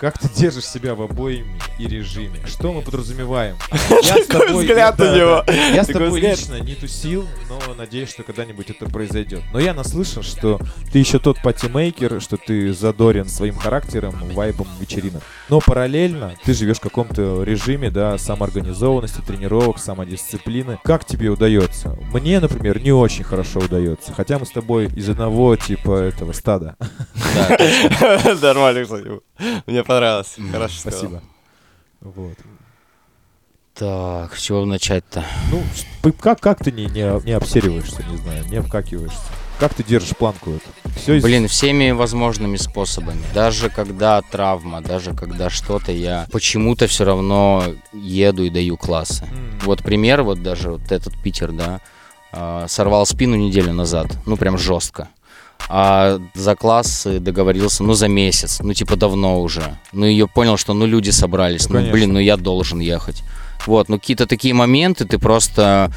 Как ты держишь себя в обоими и режиме? Что мы подразумеваем? Я с тобой- взгляд у него. Я с Такой тобой лично не тусил, но надеюсь, что когда-нибудь это произойдет. Но я наслышан, что ты еще тот патимейкер, что ты задорен своим характером, вайбом вечеринок. Но параллельно ты живешь в каком-то режиме, да, самоорганизованности, тренировок, самодисциплины. Как тебе удается? Мне, например, не очень хорошо удается. Хотя мы с тобой из одного типа этого стада. Да, Нормально, кстати. Мне понравилось. Хорошо. Спасибо. Вот. Так, с чего начать-то? Ну, как, как ты не, не, не обсериваешься, не знаю, не обкакиваешься? Как ты держишь планку эту? Все из... Блин, всеми возможными способами. Даже когда травма, даже когда что-то, я почему-то все равно еду и даю классы. М. Вот пример, вот даже вот этот Питер, да, а, сорвал спину неделю назад, ну прям жестко. А за классы договорился, ну за месяц, ну типа давно уже. Ну я понял, что ну люди собрались, Ну, ну, блин, ну я должен ехать. Вот, ну какие-то такие моменты ты просто,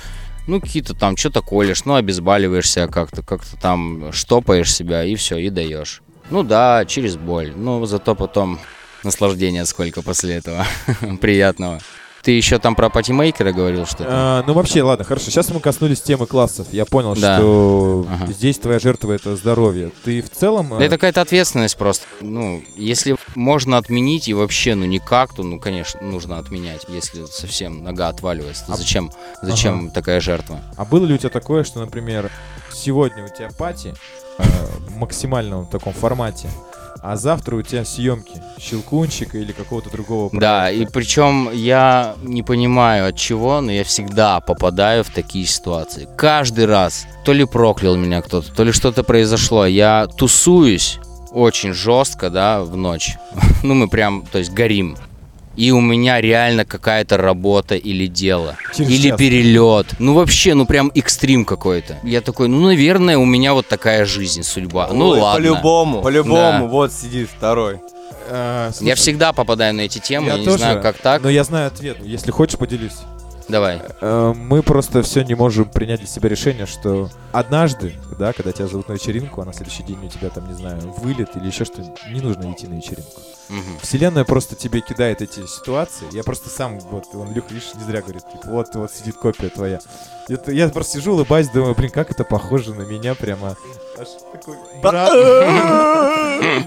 ну какие-то там что-то колешь, ну обезболиваешься как-то, как-то там штопаешь себя и все, и даешь. Ну да, через боль, но зато потом наслаждения сколько после этого приятного. Ты еще там про патимейкера говорил что-то? А, ну вообще, ладно, хорошо. Сейчас мы коснулись темы классов. Я понял, Да. что Ага. здесь твоя жертва это здоровье. Ты в целом. Да э, это какая-то ответственность просто. Ну, если можно отменить и вообще, ну никак, то, ну, конечно, нужно отменять. Если совсем нога отваливается, А- зачем, зачем такая жертва? А было ли у тебя такое, что, например, сегодня у тебя пати э, в максимальном таком формате, а завтра у тебя съемки щелкунчика или какого-то другого Да, и проекта? причем я не понимаю от чего, но я всегда попадаю в такие ситуации. Каждый раз. То ли проклял меня кто-то, то ли что-то произошло. Я тусуюсь очень жестко, да, в ночь. Ну, мы прям, то есть, горим. И у меня реально какая-то работа или дело. Через или час. перелет. Ну вообще, ну прям экстрим какой-то. Я такой, ну наверное, у меня вот такая жизнь, судьба. ну Ой, ладно. По-любому, по-любому. Да. Вот сидит второй. Э, Я всегда попадаю на эти темы, я я, не тоже, знаю, как так. Но я знаю ответ. Если хочешь, поделюсь. Давай. Э, Мы просто все не можем принять для себя решение, что однажды, да, когда тебя зовут на вечеринку, а на следующий день у тебя там, не знаю, вылет или еще что-нибудь, не нужно идти на вечеринку. Мгм. Вселенная просто тебе кидает эти ситуации. Я просто сам, вот, он, Люк, видишь, не зря говорит, типа, вот, вот сидит копия твоя. Это, я просто сижу, улыбаюсь, думаю, блин, как это похоже на меня прямо. Аж такой, брат.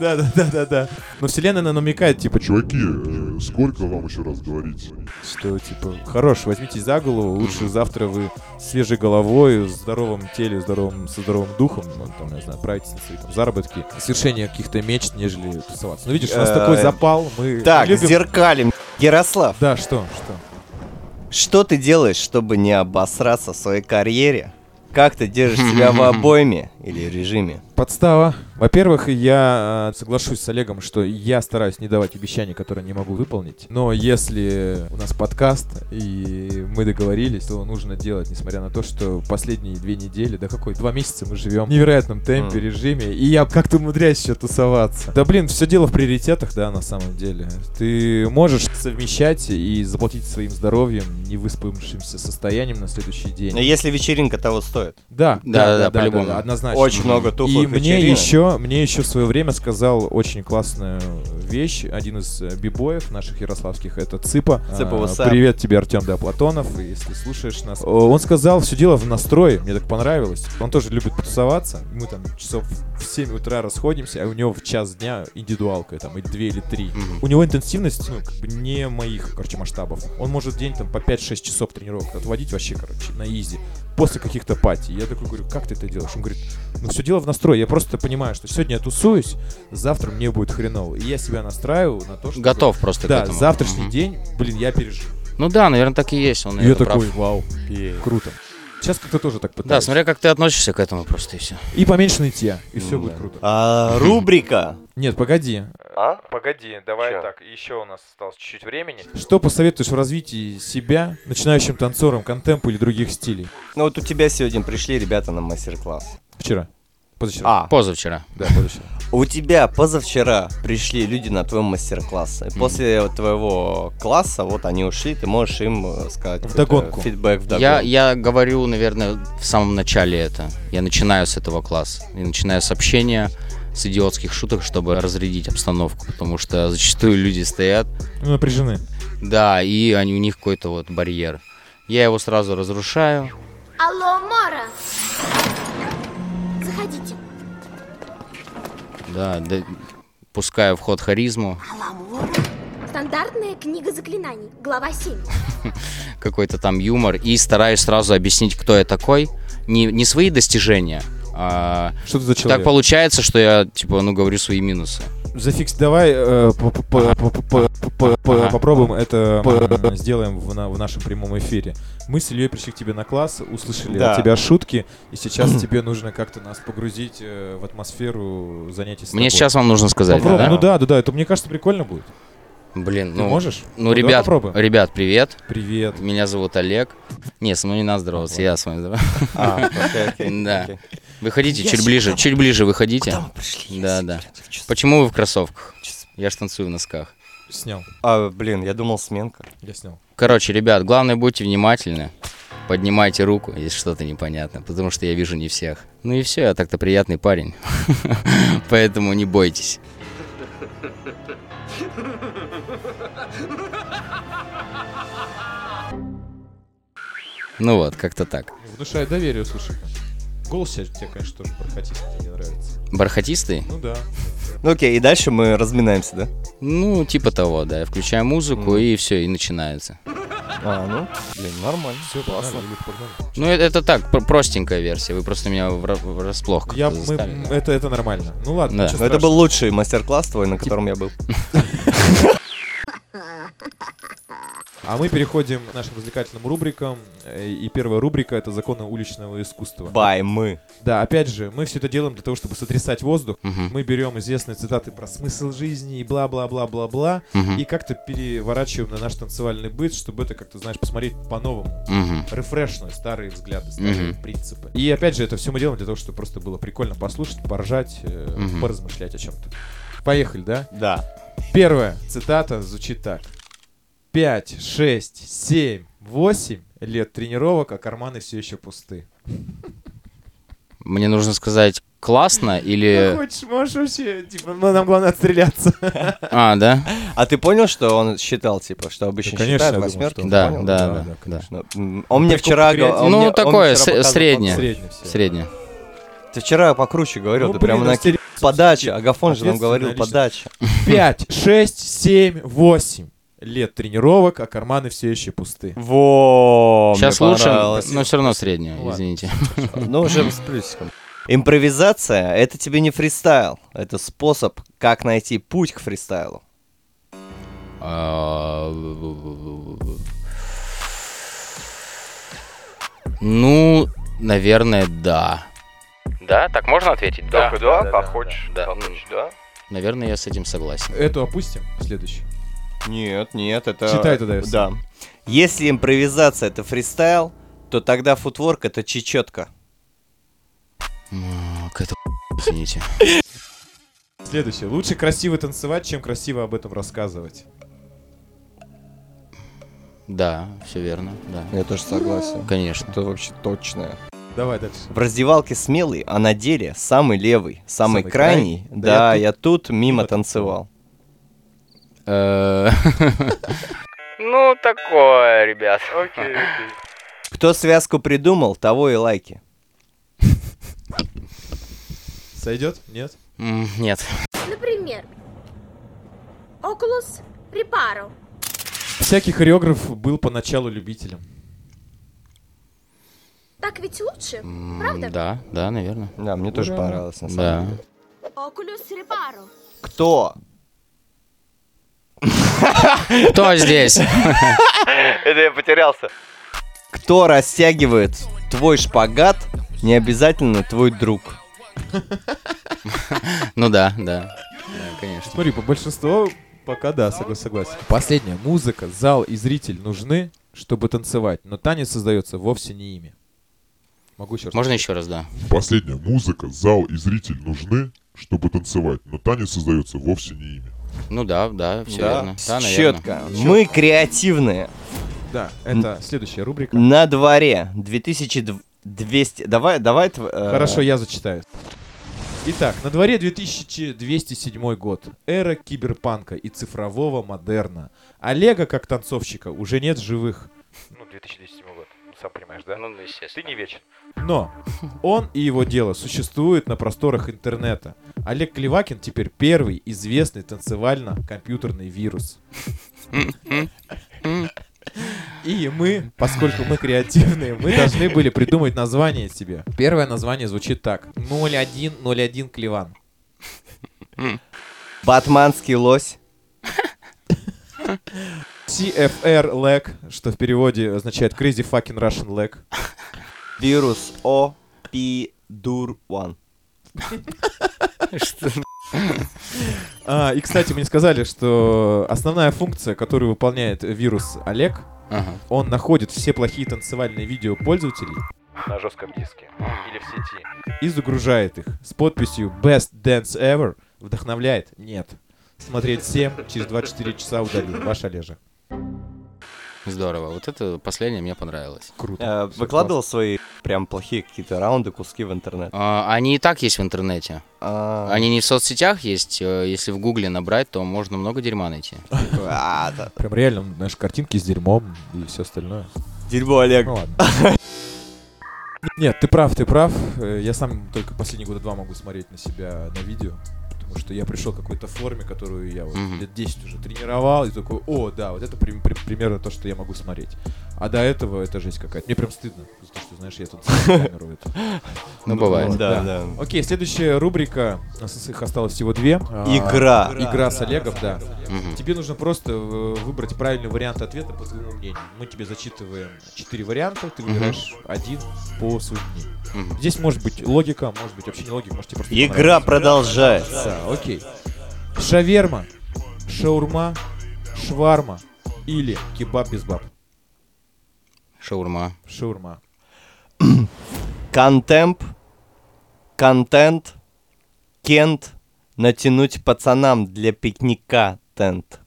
Да, да, да, да, да. Но вселенная она намекает, типа, Чуваки, э, сколько вам еще раз говорить? что, типа, хорош, возьмитесь за голову, лучше завтра вы свежей головой, в здоровом теле, здоровым, со здоровым духом, ну, там, не знаю, отправитесь на свои там, заработки, свершение каких-то мечт, нежели тусоваться. Ну, видишь, у нас Э, такой запал, мы Так, любим... зеркалим. Ярослав, Да, что, что? Что ты делаешь, чтобы не обосраться в своей карьере? Как ты держишь себя в обойме или режиме? Подстава. Во-первых, я э, соглашусь с Олегом, что я стараюсь не давать обещания, которые не могу выполнить. Но если у нас подкаст и мы договорились, то нужно делать, несмотря на то, что последние две недели, да какой, два месяца мы живем в невероятном темпе, Мгм. режиме, и я как-то умудряюсь еще тусоваться. Да блин, все дело в приоритетах, да, на самом деле. Ты можешь совмещать и заплатить своим здоровьем, невыспавшимся состоянием на следующий день. Но если вечеринка того стоит. Да, Да, да, по-любому. однозначно. Очень много тухлых И мне вечеринок. еще, мне еще в свое время сказал очень классную вещь. Один из э, бибоев наших ярославских, это Цыпа. Цыпа, А? Привет тебе, Артем Платонов, если слушаешь нас. О, Он сказал, все дело в настрое, мне так понравилось. Он тоже любит потусоваться. Мы там часов в 7 утра расходимся, а у него в час дня индивидуалка, там, и 2 или 3. Мгм. У него интенсивность, ну, как бы не моих, короче, масштабов. Он может день там по 5-6 часов тренировок отводить вообще, короче, на изи. После каких-то пати. Я такой говорю, как ты это делаешь? Он говорит, ну все дело в настрое. Я просто понимаю, что сегодня я тусуюсь, завтра мне будет хреново. И я себя настраиваю на то, что... Готов просто к Да, этому. завтрашний Мгм. день, блин, я переживу. Ну да, наверное, так и есть. Он И я это прав. такой, вау, круто. Сейчас как-то тоже так Да, пытаюсь. смотря как ты относишься к этому просто и все. И поменьше нытья, и все Ну будет да. круто. А, рубрика. Нет, погоди. А? Погоди, давай Чё? так, еще у нас осталось чуть-чуть времени. Что посоветуешь в развитии себя, начинающим танцором контемпа или других стилей? Ну вот у тебя сегодня пришли ребята на мастер-класс. Вчера. Позавчера. А, Позавчера. Да, позавчера. у тебя позавчера пришли люди на твой мастер-класс. И после твоего класса, вот они ушли, ты можешь им э, сказать Вдогонку. какой-то фидбэк в Я, я говорю, наверное, в самом начале это. Я начинаю с этого класса. И начинаю с общения, с идиотских шуток, чтобы разрядить обстановку. Потому что зачастую люди стоят, Ну, напряжены. да, и они, у них какой-то вот барьер. Я его сразу разрушаю. Алло, Мора! Заходите. Да, да, пускаю в ход харизму, Аламора. Стандартная книга заклинаний, глава 7. какой-то там юмор. И стараюсь сразу объяснить, кто я такой. Не, не свои достижения, а Что ты за человек? так получается, что я, типа, ну, говорю свои минусы. Зафикс, давай э, попробуем это сделаем в, на- в нашем прямом эфире. Мы с Ильей пришли к тебе на класс, услышали Да. от тебя шутки, и сейчас тебе нужно как-то нас погрузить э, в атмосферу занятий с Мне тобой. сейчас вам нужно сказать, Попробуй. да? Ну да, да, да, это мне кажется прикольно будет. Блин, Ты ну, можешь? ну, давай ребят, попробуем. ребят, привет. Привет. Меня зовут Олег. Не, со мной не надо здороваться, я с вами здороваюсь. А, окей, окей, Да. Выходите, Я чуть ближе, там- чуть ближе выходите. Куда мы пришли? Да, Я да. хочу Почему вы в кроссовках? Сейчас. Я ж танцую в носках. Снял. А, блин, я думал сменка. Я снял. Короче, ребят, главное будьте внимательны. Поднимайте руку, если что-то непонятно, потому что я вижу не всех. Ну и все, я так-то приятный парень. Поэтому не бойтесь. Ну вот, как-то так. Внушает доверие, слушай. Голос тебе, конечно, тоже бархатистый, мне нравится. Бархатистый? Ну да. Ну окей, и дальше мы разминаемся, да? Ну, типа того, да. Я включаю музыку, и все, и начинается. А, ну, блин, нормально. Все, классно. Ну, это, это так, про- простенькая версия. Вы просто меня вра- врасплох Я, мы, это, это нормально. Ну ладно, Да. Ну, это был лучший мастер-класс твой, на котором я был. А мы переходим к нашим развлекательным рубрикам. Э, И первая рубрика — это законы уличного искусства. Бай, мы. Да, опять же, мы все это делаем для того, чтобы сотрясать воздух. Мгм, Мы берем известные цитаты про смысл жизни и бла-бла-бла-бла-бла, мгм, и как-то переворачиваем на наш танцевальный быт, чтобы это как-то, знаешь, посмотреть по-новому. мгм. Рефрешнуть старые взгляды, старые Мгм. принципы. И опять же, это все мы делаем для того, чтобы просто было прикольно послушать, поржать, Мгм. поразмышлять о чем-то. Поехали, да? Да. Первая цитата звучит так. 5, 6, 7, 8 лет тренировок, а карманы все еще пусты. Мне нужно сказать классно или... хочешь, можешь вообще, типа, ну, нам главное отстреляться. А, да? А ты понял, что он считал, типа, что обычно Да, конечно, считают восьмерки? он Да, Понял? да, Да, да, да, конечно. Ну, Он мне вчера... он Ну, мне- он такое, вчера показывал среднее. все. Среднее. Ты вчера покруче говорил, Ну, ты блин, прямо на подача. Агафон же нам говорил подача. 5, 6, 7, 8 лет тренировок, а карманы все еще пусты. Во, Сейчас лучше, но все равно среднее, Ладно. извините. Ну, уже с плюсиком. Импровизация — это тебе не фристайл. Это способ, как найти путь к фристайлу. А, Ну, наверное, да. Да, так можно ответить? Только да, как хочешь. Да. как хочешь, да. Наверное, я с этим согласен. Эту опустим, следующий. Нет, нет, это... Читай тогда, если. Да. Если импровизация — это фристайл, то тогда футворк — это чечетка. Какая-то извините. Следующее. Лучше красиво танцевать, чем красиво об этом рассказывать. Да, все верно, да. Я тоже согласен. Конечно. Это вообще точное. Давай дальше. В раздевалке смелый, а на деле самый левый, самый, Самый крайний. крайний? Да, Да, я я, тут тут мимо мимо танцевал. Ну, такое, ребят. Окей, окей. Кто связку придумал, того и лайки. Сойдет? Нет? Нет. Например, Oculus Reparo. Всякий хореограф был поначалу любителем. Так ведь лучше, М, правда? Да, да, наверное. Да, мне тоже понравилось, на самом Да. деле. Oculus Reparo. Кто? Кто здесь? Это я потерялся. Кто растягивает твой шпагат, не обязательно твой друг. Ну да, да. Конечно. Смотри, по большинству пока да, согла- согласен. Последняя. Музыка, зал и зритель нужны, чтобы танцевать, но танец создается вовсе не ими. Могу еще раз. Можно еще раз, да? Последняя музыка, зал и зритель нужны, чтобы танцевать, но танец создается вовсе не ими. Ну да, да, все Да, верно. Да, наверное. четко. Мы креативные. Да, это следующая рубрика. На дворе 2200... Давай, давай... э, Хорошо, я зачитаю. Итак, на дворе 2207 год. Эра киберпанка и цифрового модерна. Олега, как танцовщика, уже нет живых. Ну, 2010 год. Ну, Сам понимаешь, да? Ну, естественно. Ты не вечен. Но он и его дело существуют на просторах интернета. Олег Клевакин теперь первый известный танцевально-компьютерный вирус. И мы, поскольку мы креативные, мы должны были придумать название себе. Первое название звучит так. 0101 Клеван. Батманский лось. CFR lag, что в переводе означает Crazy Fucking Russian lag. Вирус О. Пи. Дур. One. А, и, кстати, мне сказали, что основная функция, которую выполняет вирус Олег, Ага. он находит все плохие танцевальные видео пользователей На жестком диске. Или в сети. и загружает их с подписью Best Dance Ever. Вдохновляет? Нет. Смотреть всем, через 24 часа удалил. Ваш Олежа. Здорово. Вот это последнее мне понравилось. Круто. Э, Выкладывал свои прям плохие какие-то раунды, куски в интернет. А, Они и так есть в интернете. А, Они не в соцсетях есть. э, Если в гугле набрать, то можно много дерьма найти. а. Прям реально, знаешь, картинки с дерьмом и все остальное. Дерьмо, Олег. Ну ладно. Нет, ты прав, ты прав. Э, Я сам только последние года два могу смотреть на себя на видео. Потому что я пришел к какой-то форме, которую я вот Мгм. лет 10 уже тренировал, и такой, о, да, вот это при- при- примерно то, что я могу смотреть. А до этого это жесть какая-то. Мне прям стыдно, за то, что, знаешь, я тут камеру эту. Ну, бывает. вот, Да, да. Окей, следующая рубрика, у нас их осталось всего две. А, Игра. Игра с Олегом, да. Тебе нужно просто э, выбрать правильный вариант ответа по твоему мнению. Мы тебе зачитываем четыре варианта, ты выбираешь один по своему мнению. Мгм. Здесь может быть логика, может быть вообще не логика, может просто Игра продолжается. Да, окей. Шаверма, шаурма, шварма или кебаб без баб. Шаурма. Шаурма. Контемп. Контент. Кент. Натянуть пацанам для пикника тент.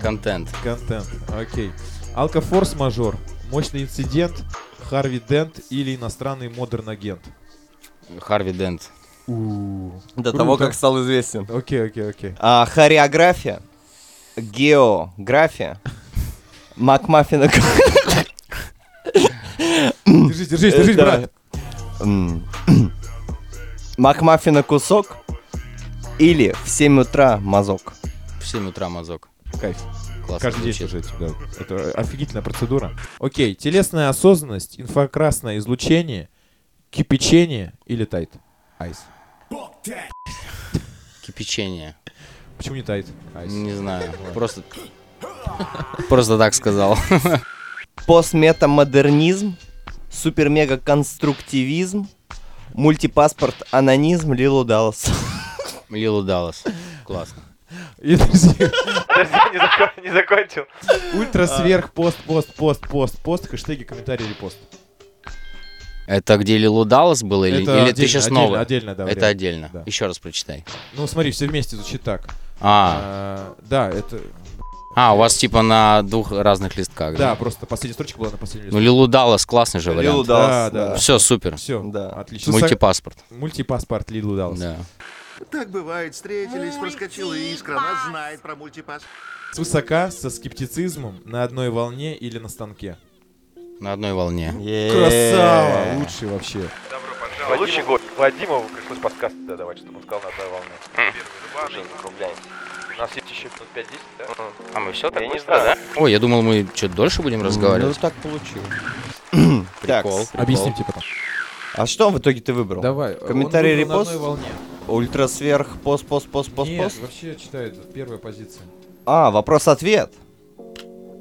Контент. Контент. Окей. Алкофорс-мажор, мощный инцидент, Харви Дент или иностранный модерн агент. Харви Дент. До Круто. того, как стал известен. Окей, окей, окей. А, хореография. География. Макмаффина... Держись, держись, держись, брат. Макмаффина кусок или в 7 утра мазок. В 7 утра мазок. Кайф. Классно Каждый день звучит. слушать, да. Это офигительная процедура. Окей, телесная осознанность, инфракрасное излучение, кипячение или тайт? Айс. Кипячение. Почему не тайт? Айс. Не знаю. Просто... Просто так сказал. Постметамодернизм, супер-мега-конструктивизм, мультипаспорт, анонизм, Лилу Даллас. Лилу Даллас. Классно. И, подожди, Подожди, не, закон- не закончил. Ультра сверх пост, пост, пост, пост, пост, хэштеги, комментарий, репост. Это где Лилу Даллас был или, Это или ты отдельно, сейчас отдельно, новый? отдельно, да, Это вариант. отдельно. Да. Еще раз прочитай. Ну смотри, все вместе звучит так. А, А, да, это... а, у вас типа на двух разных листках, Да, да? просто последняя строчка была на последнем Ну, Лилу Даллас классный же Лилу вариант. Даллас, Да, да. да. Все, супер. Все, Да. отлично. Мультипаспорт. Мультипаспорт Лилу Даллас. Да. Так бывает, встретились, проскочила искра, она знает про мультипас. Свысока, со скептицизмом, на одной волне или на станке? На одной волне. Красава! Лучший вообще. Добро пожаловать. Лучший год. Вадимову пришлось подсказки давать, чтобы он сказал на одной волне. Первый закругляем. У нас есть еще минут 5-10, да? А мы все так Я не быстро, знаю. да? Ой, я думал, мы что-то дольше будем разговаривать. Ну, так получилось. Так, Прикол. Объясните потом. а что в итоге ты выбрал? Давай. Комментарий, репост? Ультра сверх, пост, пост, пост, пост, Нет, пост. вообще читает первая позиция. А, вопрос-ответ.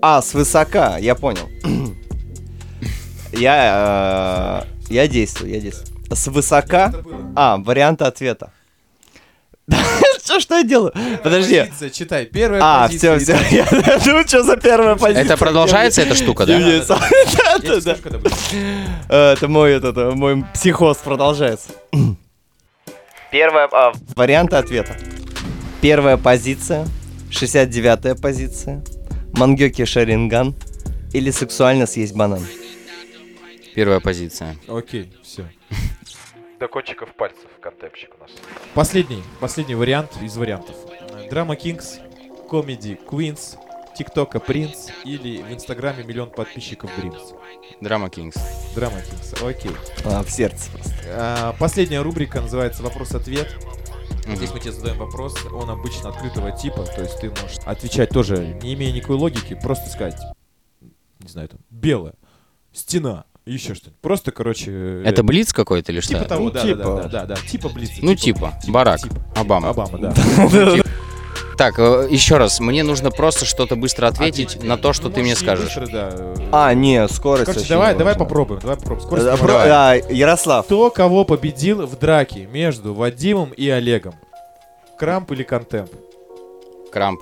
А, свысока, я понял. Я, э, я действую, я действую. Свысока. А, варианты ответа. Что, что я делаю? Подожди. Позиция, читай. Первая А, все, позиция. все. Я думаю, что за первая позиция. Это продолжается эта штука, да? Э, Это мой, этот, мой психоз продолжается. Первая, а, варианты ответа. Первая позиция, 69-я позиция, Мангёки Шаринган или сексуально съесть банан. Первая позиция. Окей, все. До кончиков пальцев контемпщик у нас. Последний, последний вариант из вариантов. Драма Кингс, Комеди Queens, ТикТока Принц или в Инстаграме миллион подписчиков Дримс. Драма Кингс. Драма Кингс, окей. А, в сердце просто. А, Последняя рубрика называется «Вопрос-ответ». Мгм. Здесь мы тебе задаем вопрос, он обычно открытого типа, то есть ты можешь отвечать тоже, не имея никакой логики, просто сказать, не знаю, там, белая, стена, еще что-нибудь. Просто, короче... э, Это Блиц какой-то или Типа что? того, Ну, да, типа. да, да, да, да, типа Блица. Ну, типа. Барак. Обама. Обама, да. Так, э, еще раз, мне нужно просто что-то быстро ответить Ответь, на то, что ты мне скажешь. быстро, да. э, А, не, скорость Короче, давай, не давай попробуем, давай попробуем. Скорость Э, не про- важна. а, Ярослав, Кто кого победил в драке между Вадимом и Олегом? Крамп или контемп? Крамп.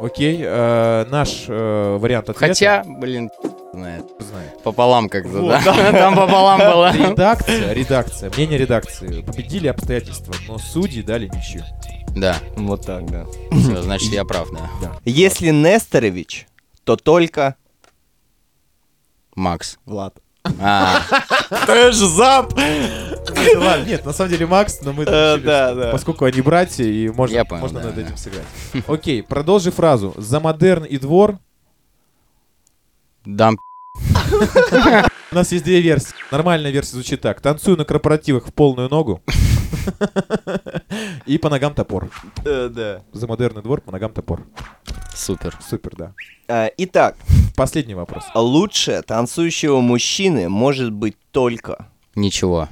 Окей, э, наш э, вариант ответа. Хотя, блин, знает. знает. Пополам как-то, Вот, да? Там пополам было. Редакция, редакция, мнение редакции. Победили обстоятельства, но судьи дали ничью. Да, вот так, да. все, значит, я прав, да. Если Несторович, то только Макс. Влад. А, же зап! Нет, ладно, нет, на самом деле Макс, но мы Э, да, да. поскольку они братья, и можно, Я понял, можно да, над да. этим сыграть. Окей, продолжи фразу. За модерн и двор дам у нас есть две версии. Нормальная версия звучит так. Танцую на корпоративах в полную ногу. И по ногам топор. Э, Да. За модерный двор по ногам топор. Супер. Супер, да. Э, Итак, Последний вопрос. лучше танцующего мужчины может быть только... Ничего.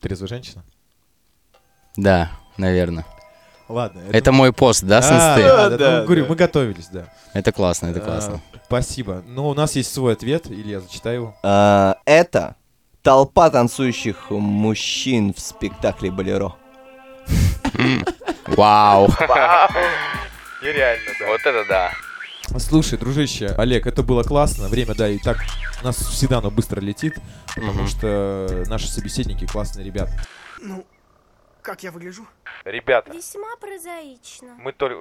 Трезвая женщина? Да, наверное. Ладно. Это мой пост, да, А, инсты? да, да, Да, ну, говорю, да. мы готовились, да. Это классно, это классно. А, Спасибо. Ну, у нас есть свой ответ, Илья, зачитай его. э, Это толпа танцующих мужчин в спектакле «Болеро». Вау. Нереально, да. Вот это да. Слушай, дружище, Олег, это было классно. Время, да, и так у нас всегда оно быстро летит, потому что наши собеседники классные ребята. Ну, как я выгляжу? Ребята, Весьма прозаично. мы только...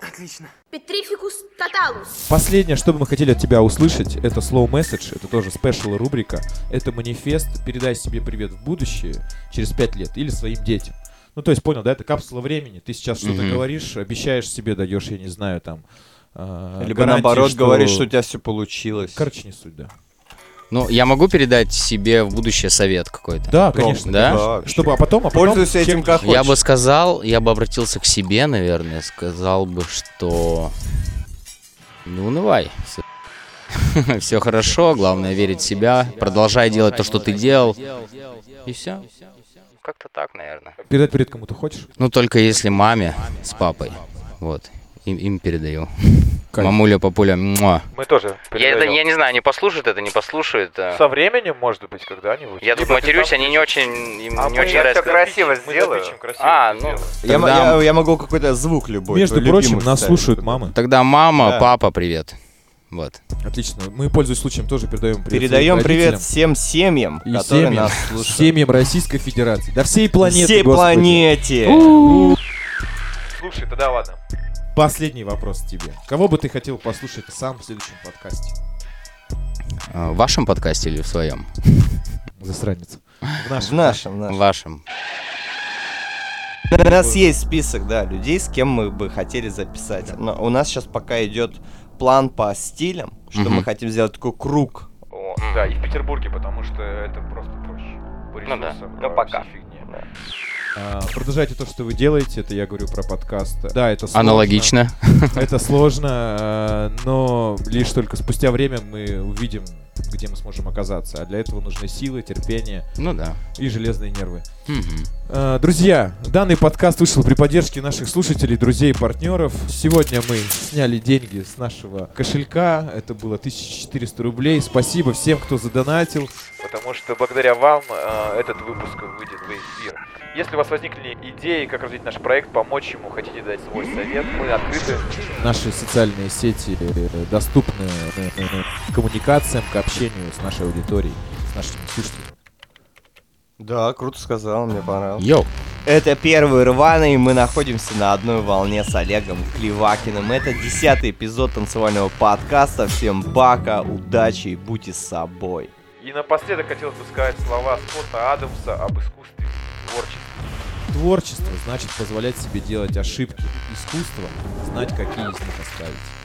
Отлично. Петрификус тоталус. Последнее, что бы мы хотели от тебя услышать, это slow message, это тоже спешл рубрика, это манифест «Передай себе привет в будущее через пять лет» или своим детям. Ну, то есть, понял, да, это капсула времени, ты сейчас что-то Мгм. говоришь, обещаешь себе, даешь, я не знаю, там... э, Либо гарантии, наоборот что- говоришь, что у тебя все получилось. Короче, не суть, да. Ну, я могу передать себе в будущее совет какой-то? Да, конечно. Да? конечно. Чтобы, а потом, а потом Пользуйся этим как Я бы хочешь. сказал, я бы обратился к себе, наверное, сказал бы, что не унывай. Все хорошо, главное верить в себя, продолжай делать то, что ты делал. И все. Как-то так, наверное. Передать привет кому-то хочешь? Ну, только если маме с папой. Вот. Им, им передаю. Кайф. Мамуля, папуля, муа. Мы тоже Я, это, я не знаю, они послушают это, не послушают. а. Со временем, может быть, когда-нибудь. Я тут матерюсь, они не очень, им А не мы- очень я нравится. всё красиво сделаю. Красиво А, ну. Я, я- я могу какой-то звук любой. Между прочим, нас слушают мамы. Тогда мама, Да. папа, привет. Вот. Отлично. Мы, пользуясь случаем, тоже передаем привет Передаем привет всем семьям, и которые семьям, нас слушают. семьям Российской Федерации. Да всей планеты, Всей господи. планете. Слушай, тогда ладно. Последний вопрос тебе. Кого бы ты хотел послушать сам в следующем подкасте? А, В вашем подкасте или в своем? Засранец. В В нашем. нашем, в В нашем. вашем. У нас есть список, да, людей, с кем мы бы хотели записать. Но у нас сейчас пока идет план по стилям, что Мгм. мы хотим сделать такой круг. О, да, и в Петербурге, потому что это просто проще. По Ну да. Ну, по пока. фигне. А, Продолжайте то, что вы делаете. Это я говорю про подкаст. Да, это сложно. Аналогично. Это сложно, э, но лишь только спустя время мы увидим, где мы сможем оказаться. А для этого нужны силы, терпение Ну да. и железные нервы. Э, Друзья, данный подкаст вышел при поддержке наших слушателей, друзей и партнеров. Сегодня мы сняли деньги с нашего кошелька. Это было 1400 рублей. Спасибо всем, кто задонатил. Потому что благодаря вам э, этот выпуск выйдет в эфир. Если у вас возникли идеи, как развить наш проект, помочь ему, хотите дать свой совет, мы открыты. Наши социальные сети э, доступны э, э, к коммуникациям, к общению с нашей аудиторией, с нашими слушателями. Да, круто сказал, мне понравилось. Йоу. Это первый рваный, и мы находимся на одной волне с Олегом Клевакиным. Это десятый эпизод танцевального подкаста. Всем бака, удачи и будьте с собой. И напоследок хотелось бы сказать слова Скотта Адамса об искусстве творчества. Творчество значит позволять себе делать ошибки. Искусство знать, какие из них оставить.